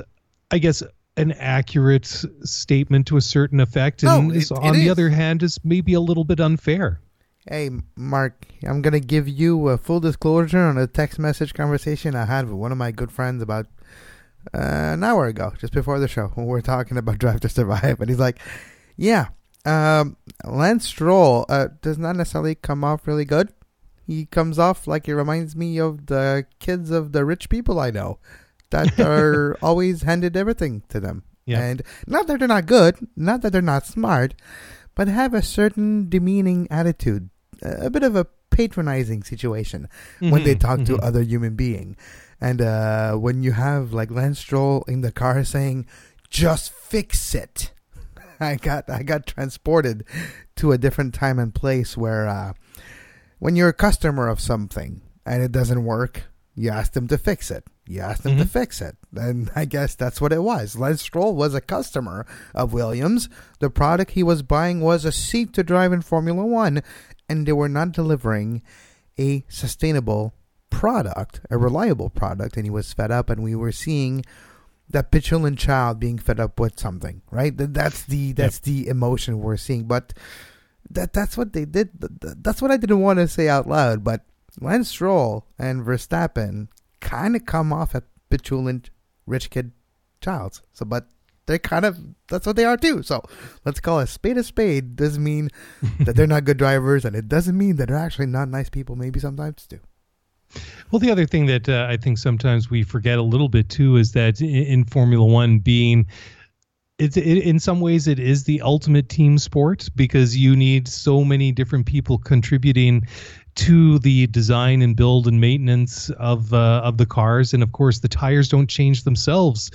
I guess an accurate statement to a certain effect, and it, on the is. other hand, is maybe a little bit unfair. Hey, Mark, I'm going to give you a full disclosure on a text message conversation I had with one of my good friends about uh, an hour ago, just before the show, when we were talking about Drive to Survive. And he's like, Yeah, um, Lance Stroll uh, does not necessarily come off really good. He comes off like he reminds me of the kids of the rich people I know that are always handed everything to them. Yeah. And not that they're not good, not that they're not smart, but have a certain demeaning attitude, a bit of a patronizing situation mm-hmm, when they talk mm-hmm. to other human being. And uh, when you have like Lance Stroll in the car saying, "Just fix it," I got I got transported to a different time and place where uh, when you're a customer of something and it doesn't work, you ask them to fix it. You asked them mm-hmm. to fix it. And I guess that's what it was. Lance Stroll was a customer of Williams. The product he was buying was a seat to drive in Formula One, and they were not delivering a sustainable product, a reliable product, and he was fed up, and we were seeing that petulant child being fed up with something, right? That's the that's yep. the emotion we're seeing. But that that's what they did. That's what I didn't want to say out loud, but Lance Stroll and Verstappen kind of come off as petulant rich kid childs. So, but they're kind of that's what they are too. So let's call a spade a spade. Doesn't mean that they're not good drivers, and it doesn't mean that they're actually not nice people. Maybe sometimes too. Well, the other thing that uh, I think sometimes we forget a little bit too is that in, in Formula One, being it's it, in some ways it is the ultimate team sport because you need so many different people contributing to the design and build and maintenance of uh, of the cars, and of course the tires don't change themselves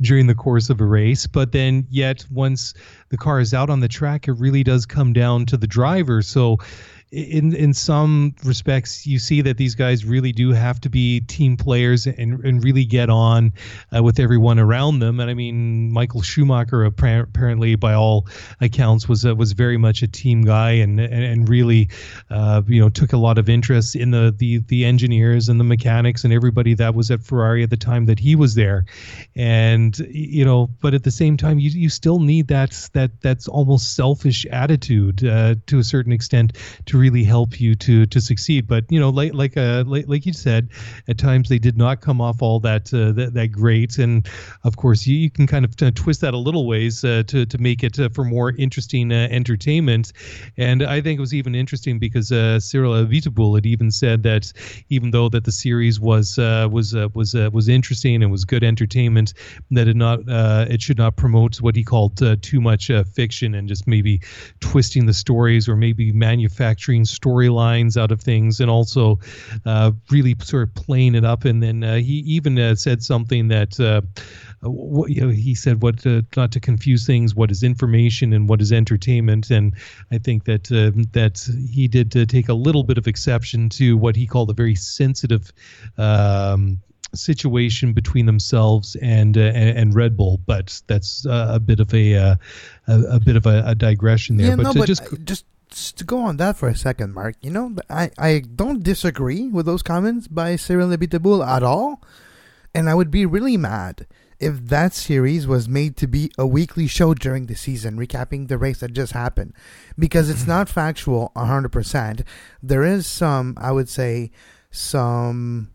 during the course of a race. But then, yet once the car is out on the track, it really does come down to the driver. So in in some respects, you see that these guys really do have to be team players and and really get on uh, with everyone around them. And I mean, Michael Schumacher apparently, by all accounts, was uh, was very much a team guy and and, and really, uh, you know, took a lot of interest in the the the engineers and the mechanics and everybody that was at Ferrari at the time that he was there. And you know, but at the same time, you you still need that that that's almost selfish attitude uh, to a certain extent to really help you to to succeed. But you know, like like uh, like, like you said, at times they did not come off all that uh, that, that great, and of course you, you can kind of uh, twist that a little ways uh, to to make it uh, for more interesting uh, entertainment. And I think it was even interesting because Cyril Abiteboul had even said that even though that the series was was was was interesting and was good entertainment, that it not it should not promote what he called too much fiction and just maybe twisting the stories or maybe manufacturing manufacturing storylines out of things and also uh, really sort of playing it up. And then uh, he even uh, said something that. Uh, what, you know, he said what not to confuse things what is information and what is entertainment and i think that that he did take a little bit of exception to what he called a very sensitive um, situation between themselves and uh, and Red Bull, but that's uh, a bit of a uh, a, a, bit of a, a, digression there. Yeah, but, no, but just just to go on that for a second, Mark. You know, I I don't disagree with those comments by Cyril Abiteboul at all, and I would be really mad if that series was made to be a weekly show during the season, recapping the race that just happened, because it's not factual 100%. There is some, I would say, some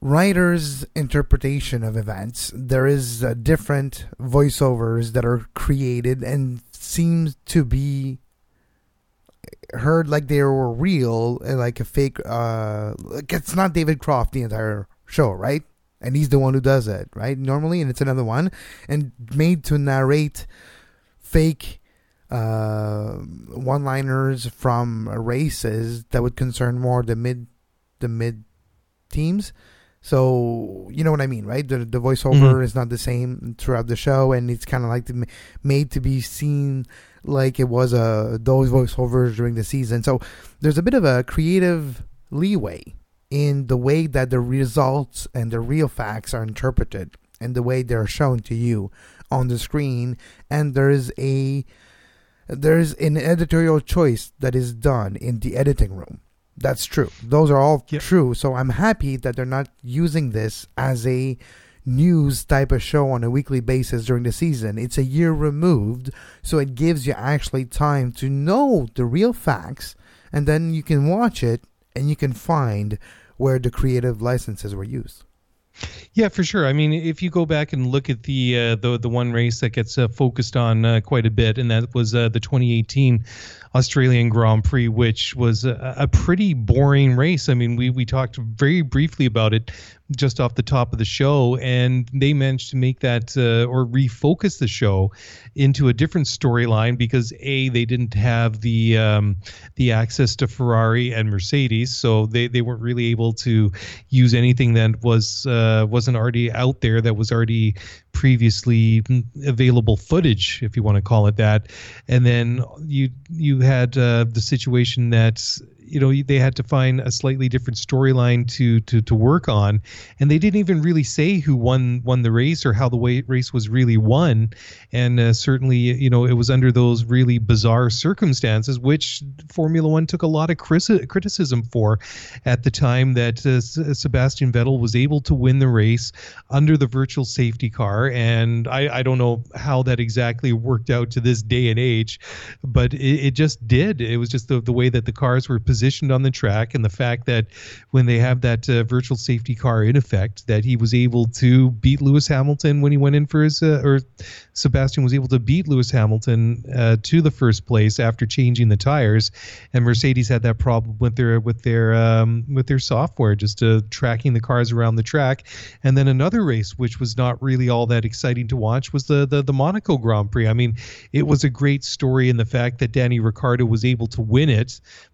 writer's interpretation of events. There is uh, different voiceovers that are created and seem to be heard like they were real, uh, like a fake. Uh, like it's not David Croft the entire show, right? And he's the one who does it, right? Normally, and it's another one, and made to narrate fake uh, one-liners from races that would concern more the mid, the mid teams. So you know what I mean, right? The the voiceover mm-hmm. is not the same throughout the show, and it's kind of like the, made to be seen like it was a uh, those voiceovers during the season. So there's a bit of a creative leeway in the way that the results and the real facts are interpreted, and the way they're shown to you on the screen. And there is a there's an editorial choice that is done in the editing room that's true. Those are all yep. true. So I'm happy that they're not using this as a news type of show on a weekly basis during the season. It's a year removed, so it gives you actually time to know the real facts, and then you can watch it and you can find where the creative licenses were used. Yeah, for sure. I mean, if you go back and look at the uh, the the one race that gets uh, focused on uh, quite a bit, and that was uh, the 2018 Australian Grand Prix, which was a, a, pretty boring race. I mean, we we talked very briefly about it just off the top of the show, and they managed to make that uh, or refocus the show into a different storyline because a they didn't have the um, the access to Ferrari and Mercedes, so they, they weren't really able to use anything that was uh, wasn't already out there that was already previously available footage, if you want to call it that. And then you you had uh, the situation that you know they had to find a slightly different storyline to to to work on. And they didn't even really say who won won the race or how the way race was really won. And uh, certainly you know it was under those really bizarre circumstances which formula 1 took a lot of criticism for at the time that uh, Sebastian Vettel was able to win the race under the virtual safety car. And I, I don't know how that exactly worked out to this day and age but it, it just did. It was just the, the way that the cars were positioned positioned on the track and the fact that when they have that uh, virtual safety car in effect that he was able to beat Lewis Hamilton when he went in for his uh, or Sebastian was able to beat Lewis Hamilton uh, to the first place after changing the tires. And Mercedes had that problem with their with their um, with their software just uh, tracking the cars around the track. And then another race which was not really all that exciting to watch was the the, the Monaco Grand Prix. I mean it was a great story in the fact that Danny Ricciardo was able to win it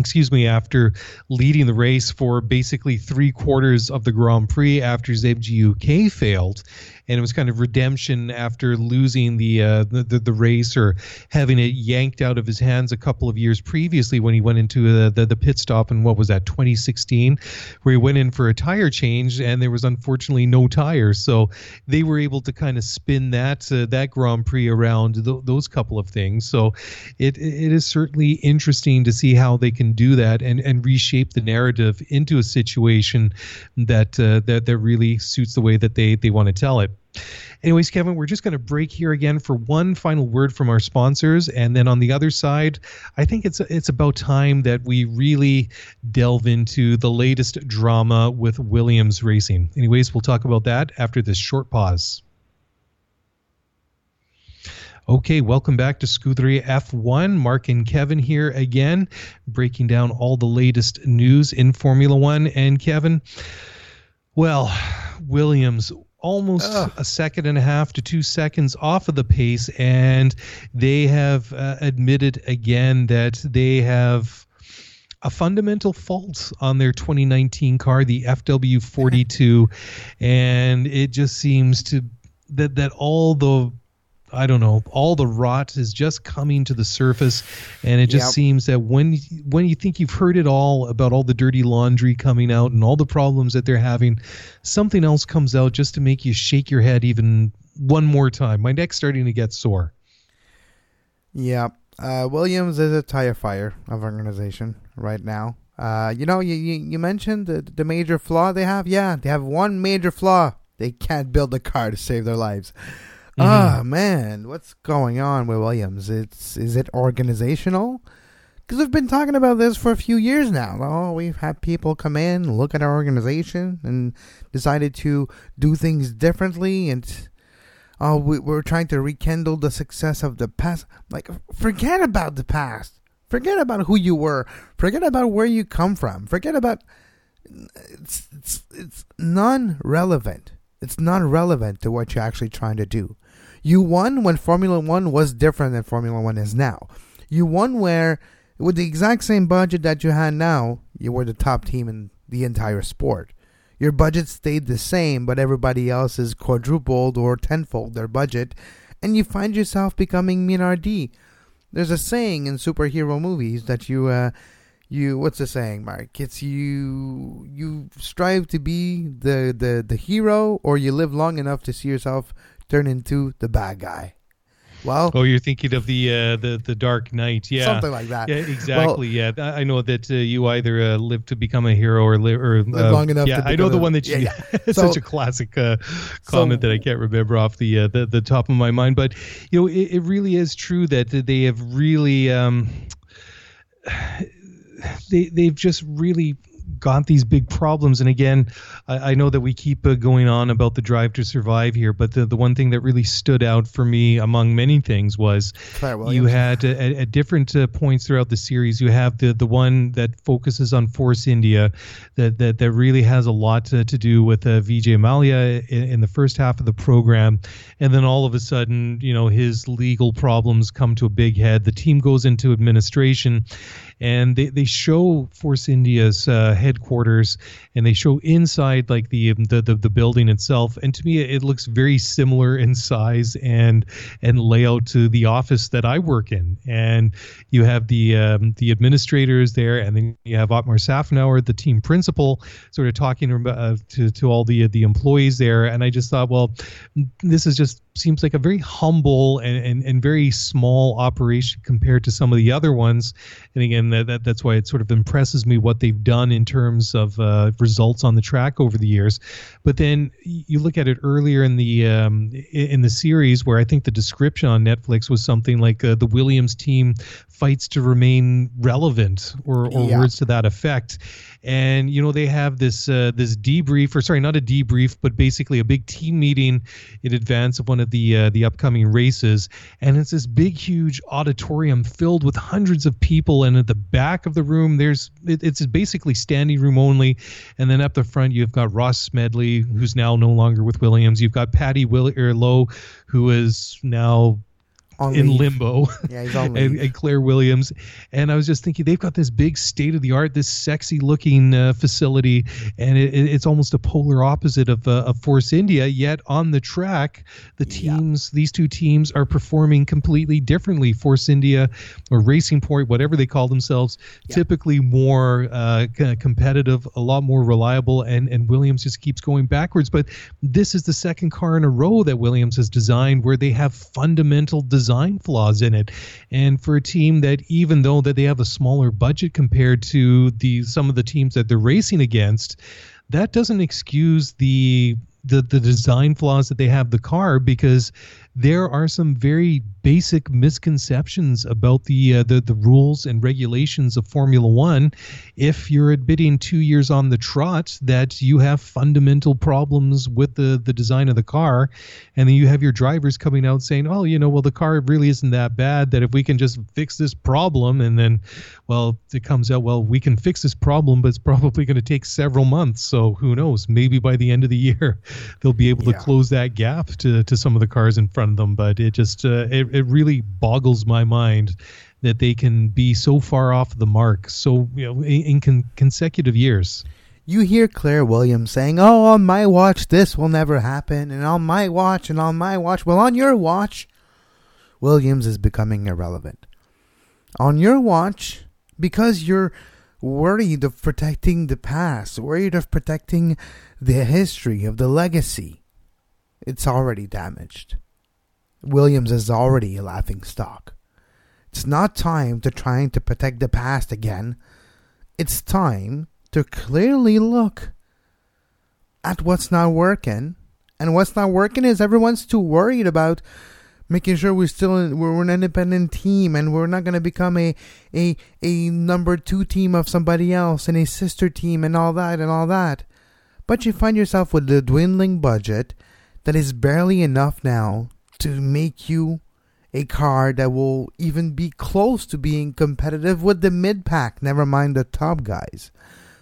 excuse me, after leading the race for basically three quarters of the Grand Prix after MGU-K failed and it was kind of redemption after losing the, uh, the, the the race or having it yanked out of his hands a couple of years previously when he went into the, the, the pit stop in what was that 2016, where he went in for a tire change and there was unfortunately no tires, so they were able to kind of spin that uh, that Grand Prix around th- those couple of things. So it it is certainly interesting to see how they can do that and and reshape the narrative into a situation that uh, that that really suits the way that they they want to tell it. Anyways, Kevin, we're just going to break here again for one final word from our sponsors, and then on the other side, I think it's it's about time that we really delve into the latest drama with Williams Racing. Anyways, we'll talk about that after this short pause. Okay, welcome back to Scuderia F1. Mark and Kevin here again, breaking down all the latest news in Formula One. And Kevin, well, Williams almost Ugh. a second and a half to two seconds off of the pace, and they have uh, admitted again that they have a fundamental fault on their 2019 car, the FW42, and it just seems to that that all the I don't know, all the rot is just coming to the surface, and it just yep. seems that when when you think you've heard it all about all the dirty laundry coming out and all the problems that they're having, something else comes out just to make you shake your head even one more time. My neck's starting to get sore. Yeah, uh, Williams is a tire fire of organization right now. Uh, you know, you, you, you mentioned the, the major flaw they have. Yeah, they have one major flaw. They can't build a car to save their lives. Mm-hmm. Oh man, what's going on with Williams? It's is it organizational? Because we've been talking about this for a few years now. Oh, we've had people come in, look at our organization, and decided to do things differently. And oh, we, we're trying to rekindle the success of the past. Like, forget about the past. Forget about who you were. Forget about where you come from. Forget about it's it's it's non-relevant. It's not relevant to what you're actually trying to do. You won when Formula One was different than Formula One is now. You won where, with the exact same budget that you had now, you were the top team in the entire sport. Your budget stayed the same, but everybody else is quadrupled or tenfold their budget, and you find yourself becoming Minardi. There's a saying in superhero movies that you, uh, you what's the saying, Mark? It's you you strive to be the the the hero, or you live long enough to see yourself turn into the bad guy. Well, oh, you're thinking of the uh, the the Dark Knight, yeah, something like that. Yeah, exactly. Well, yeah, I know that uh, you either uh, live to become a hero or live or live long enough. Yeah, I know the one that you. Yeah, yeah. so, such a classic uh, comment so, that I can't remember off the, uh, the the top of my mind, but you know, it, it really is true that they have really. Um, they they've just really got these big problems. And again, I, I know that we keep uh, going on about the drive to survive here, but the, the one thing that really stood out for me among many things was you had uh, at, at different uh, points throughout the series, you have the, the one that focuses on Force India that, that, that really has a lot to, to do with uh, Vijay Mallya in, in the first half of the program. And then all of a sudden, you know, his legal problems come to a big head. The team goes into administration and they, they show Force India's uh, headquarters and they show inside like the, the the, the building itself. And to me it looks very similar in size and and layout to the office that I work in. And you have the um, the administrators there and then you have Otmar Szafnauer the team principal sort of talking uh, to to all the the employees there. And I just thought well this is just seems like a very humble and, and, and very small operation compared to some of the other ones. And again, that, that that's why it sort of impresses me what they've done in terms of uh, results on the track over the years. But then you look at it earlier in the um, in the series where I think the description on Netflix was something like uh, the Williams team fights to remain relevant or, or yeah. words to that effect and you know they have this uh, this debrief or sorry not a debrief but basically a big team meeting in advance of one of the uh, the upcoming races. And it's this big huge auditorium filled with hundreds of people. And at the back of the room there's it, it's basically standing room only. And then up the front you've got Ross Smedley who's now no longer with Williams. You've got Paddy Will- Lowe who is now on in leave. limbo. Yeah, he's on and, and, Claire Williams. And I was just thinking they've got this big state of the art, this sexy looking uh, facility, and it, it's almost a polar opposite of, uh, of Force India. Yet on the track, the teams, yeah. these two teams, are performing completely differently. Force India or Racing Point, whatever they call themselves, yeah. typically more uh, competitive, a lot more reliable, and and Williams just keeps going backwards. But this is the second car in a row that Williams has designed where they have fundamental design design flaws in it. And for a team that even though that they have a smaller budget compared to the some of the teams that they're racing against, that doesn't excuse the the the design flaws that they have the car because there are some very basic misconceptions about the uh, the the rules and regulations of Formula One. If you're admitting two years on the trot that you have fundamental problems with the the design of the car, and then you have your drivers coming out saying, "Oh, you know, well the car really isn't that bad. That if we can just fix this problem, and then, well, it comes out, well, we can fix this problem, but it's probably going to take several months. So who knows? Maybe by the end of the year, they'll be able Yeah. to close that gap to to some of the cars in front of them. But it just uh, it it really boggles my mind that they can be so far off the mark so you know in, in con- consecutive years. You hear Claire Williams saying, "Oh, on my watch, this will never happen, and on my watch, and on my watch." Well, on your watch, Williams is becoming irrelevant. On your watch, because you're worried of protecting the past, worried of protecting the history of the legacy, it's already damaged. Williams is already a laughing stock. It's not time to trying to protect the past again. It's time to clearly look at what's not working. And what's not working is everyone's too worried about making sure we're still in, we're an independent team and we're not going to become a, a a number two team of somebody else and a sister team and all that and all that. But you find yourself with a dwindling budget that is barely enough now to make you a car that will even be close to being competitive with the mid pack, never mind the top guys.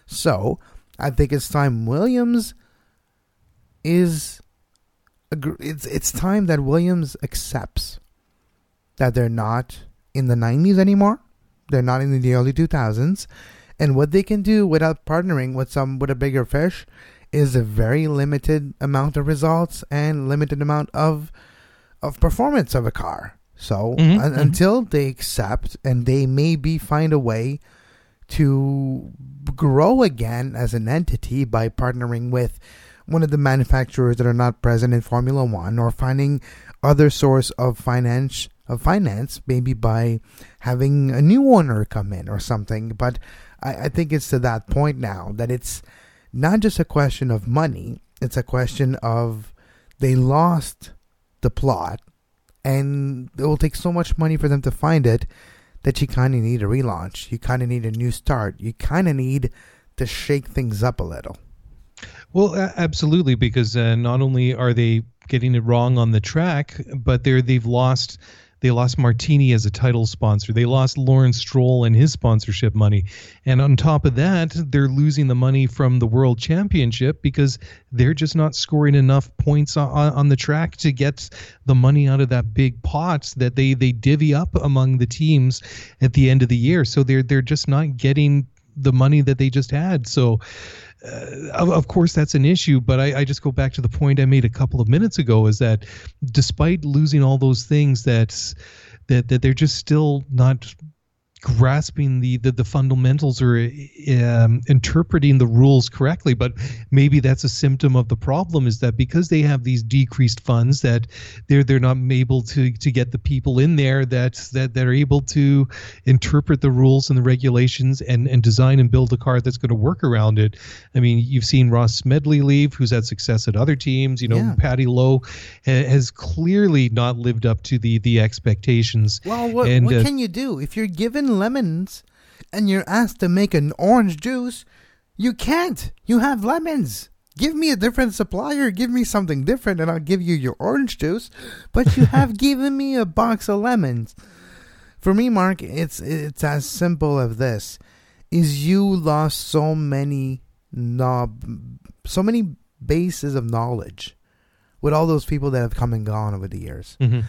So, I think it's time Williams is it's it's time that Williams accepts that they're not in the 90s anymore. They're not in the early 2000s. And what they can do without partnering with some with a bigger fish is a very limited amount of results and limited amount of of performance of a car. So Mhm, un- mhm. until they accept and they maybe find a way to grow again as an entity by partnering with one of the manufacturers that are not present in Formula One or finding other source of finance of finance, maybe by having a new owner come in or something. But I, I think it's to that point now that it's not just a question of money, it's a question of they lost the plot and it will take so much money for them to find it that you kind of need a relaunch. You kind of need a new start. You kind of need to shake things up a little. Well, absolutely, because uh, not only are they getting it wrong on the track, but they're they've lost they lost Martini as a title sponsor. They lost Lawrence Stroll and his sponsorship money, and on top of that, they're losing the money from the World Championship because they're just not scoring enough points on, on the track to get the money out of that big pot that they they divvy up among the teams at the end of the year. So they're they're just not getting the money that they just had. So uh, of, of course that's an issue but I, I just go back to the point i made a couple of minutes ago is that despite losing all those things that that, that they're just still not grasping the, the the fundamentals or um, interpreting the rules correctly but maybe that's a symptom of the problem is that because they have these decreased funds that they're they're not able to to get the people in there that that that are able to interpret the rules and the regulations and and design and build a car that's going to work around it i mean you've seen ross smedley leave who's had success at other teams you know Yeah. paddy lowe ha- has clearly not lived up to the the expectations Well, what, And, what uh, can you do? If you're given lemons and you're asked to make an orange juice, you can't. You have lemons. Give me a different supplier. Give me something different, and I'll give you your orange juice. But you have given me a box of lemons. For me, Mark, it's it's as simple as this: is you lost so many knob, so many bases of knowledge with all those people that have come and gone over the years. Mhm.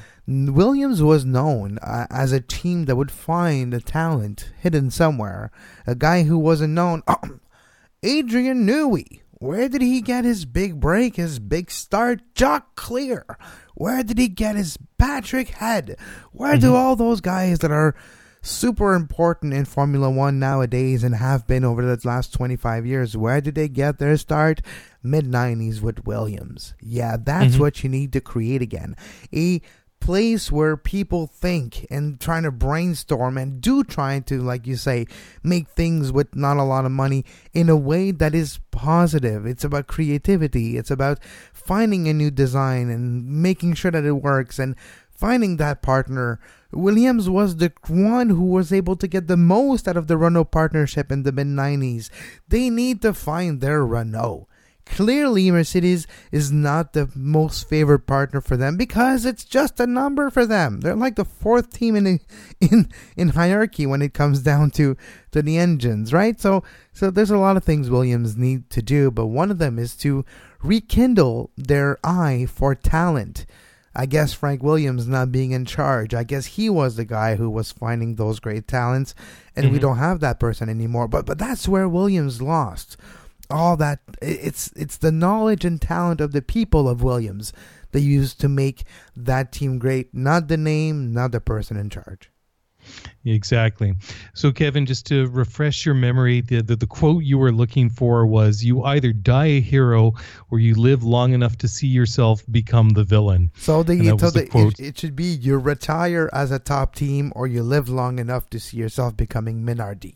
Williams was known uh, as a team that would find a talent hidden somewhere. A guy who wasn't known. Adrian Newey. Where did he get his big break, his big start? Jock Clear. Where did he get his Patrick Head? Where do all those guys that are super important in Formula One nowadays and have been over the last 25 years, where did they get their start? Mid 90s with Williams. Yeah, that's Mhm. what you need to create again. A place where people think and trying to brainstorm and do trying to, like you say, make things with not a lot of money in a way that is positive. It's about creativity. It's about finding a new design and making sure that it works and finding that partner. Williams was the one who was able to get the most out of the Renault partnership in the mid 90s. They need to find their Renault. Clearly, Mercedes is not the most favored partner for them because it's just a number for them. They're like the fourth team in in in hierarchy when it comes down to to the engines, right? So so there's a lot of things Williams need to do, but one of them is to rekindle their eye for talent. I guess Frank Williams not being in charge. I guess he was the guy who was finding those great talents, and mm-hmm. we don't have that person anymore. But but that's where Williams lost all that it's it's the knowledge and talent of the people of Williams they used to make that team great, not the name, not the person in charge. Exactly. So, Kevin, just to refresh your memory, the, the, the quote you were looking for was "You either die a hero, or you live long enough to see yourself become the villain." So the, so the, the it, it, should be you retire as a top team, or you live long enough to see yourself becoming Minardi.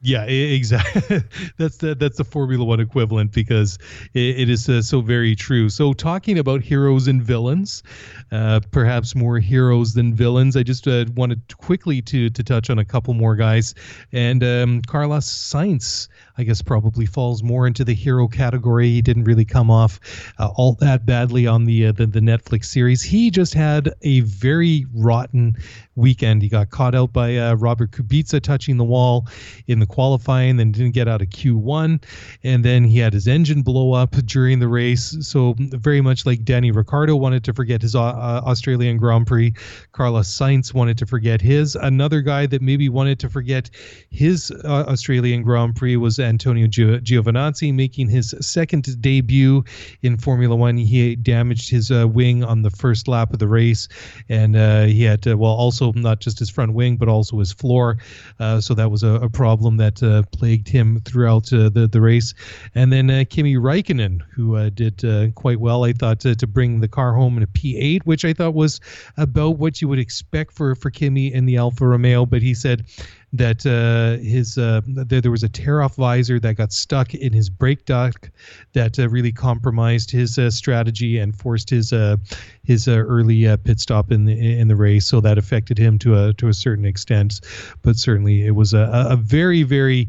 Yeah, exactly. that's the that's the Formula One equivalent because it, it is uh, so very true. So, talking about heroes and villains, uh, perhaps more heroes than villains. I just uh, wanted quickly to to touch on a couple more guys, and um, Carlos Sainz I guess probably falls more into the hero category. He didn't really come off uh, all that badly on the, uh, the, the Netflix series. He just had a very rotten weekend. He got caught out by uh, Robert Kubica touching the wall in the qualifying, then didn't get out of Q1, and then he had his engine blow up during the race. So very much like Danny Ricciardo wanted to forget his uh, uh, Australian Grand Prix, Carlos Sainz wanted to forget his. Another guy that maybe wanted to forget his uh, Australian Grand Prix was Antonio Giovinazzi making his second debut in Formula One. He damaged his uh, wing on the first lap of the race, and uh, he had to, well, also not just his front wing, but also his floor. Uh, so that was a, a problem that uh, plagued him throughout uh, the, the race. And then uh, Kimi Raikkonen, who did quite well, I thought, to, to bring the car home in a P8, which I thought was about what you would expect for, for Kimi in the Alfa Romeo. But he said, that uh, his uh, there, there was a tear off visor that got stuck in his brake duct that uh, really compromised his uh, strategy and forced his uh, his uh, early pit stop in the in the race. So that affected him to a to a certain extent, but certainly it was a, a very very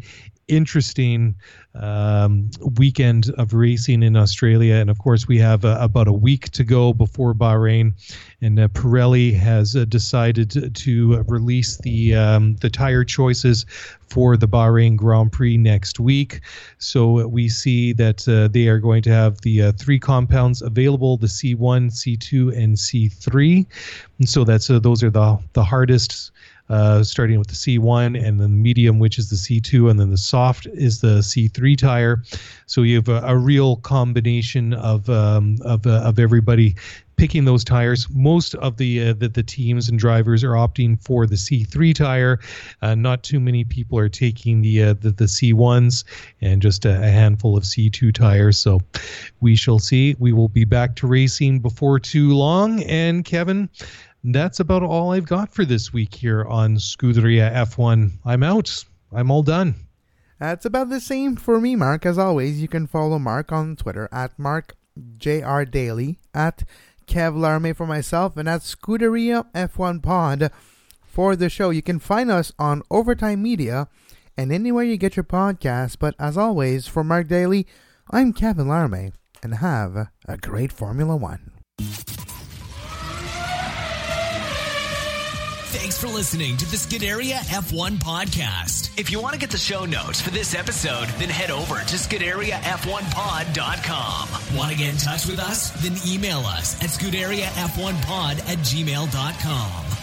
interesting um, weekend of racing in Australia. And of course, we have uh, about a week to go before Bahrain. And uh, Pirelli has uh, decided to release the um, the tire choices for the Bahrain Grand Prix next week. So we see that uh, they are going to have the uh, three compounds available: the C1, C2, and C3. And so that's uh, those are the the hardest uh, starting with the C1 and then the medium, which is the C2, and then the soft is the C3 tire. So you have a, a real combination of um, of, uh, of everybody picking those tires. Most of the, uh, the, the teams and drivers are opting for the C3 tire. Uh, not too many people are taking the uh, the, the C1s, and just a, a, handful of C2 tires. So we shall see. We will be back to racing before too long. And Kevin, that's about all I've got for this week here on Scuderia F1. I'm out. I'm all done. That's about the same for me, Mark. As always, you can follow Mark on Twitter at Mark JR Daly, at Kev for myself, and at Scuderia F1 Pod for the show. You can find us on Overtime Media and anywhere you get your podcasts. But as always, for Mark Daly, I'm Kevin Larme, and have a great Formula One. Thanks for listening to the Scuderia F1 podcast. If you want to get the show notes for this episode, then head over to ScuderiaF1pod.com. Want to get in touch with us? Then email us at ScuderiaF1pod at gmail.com.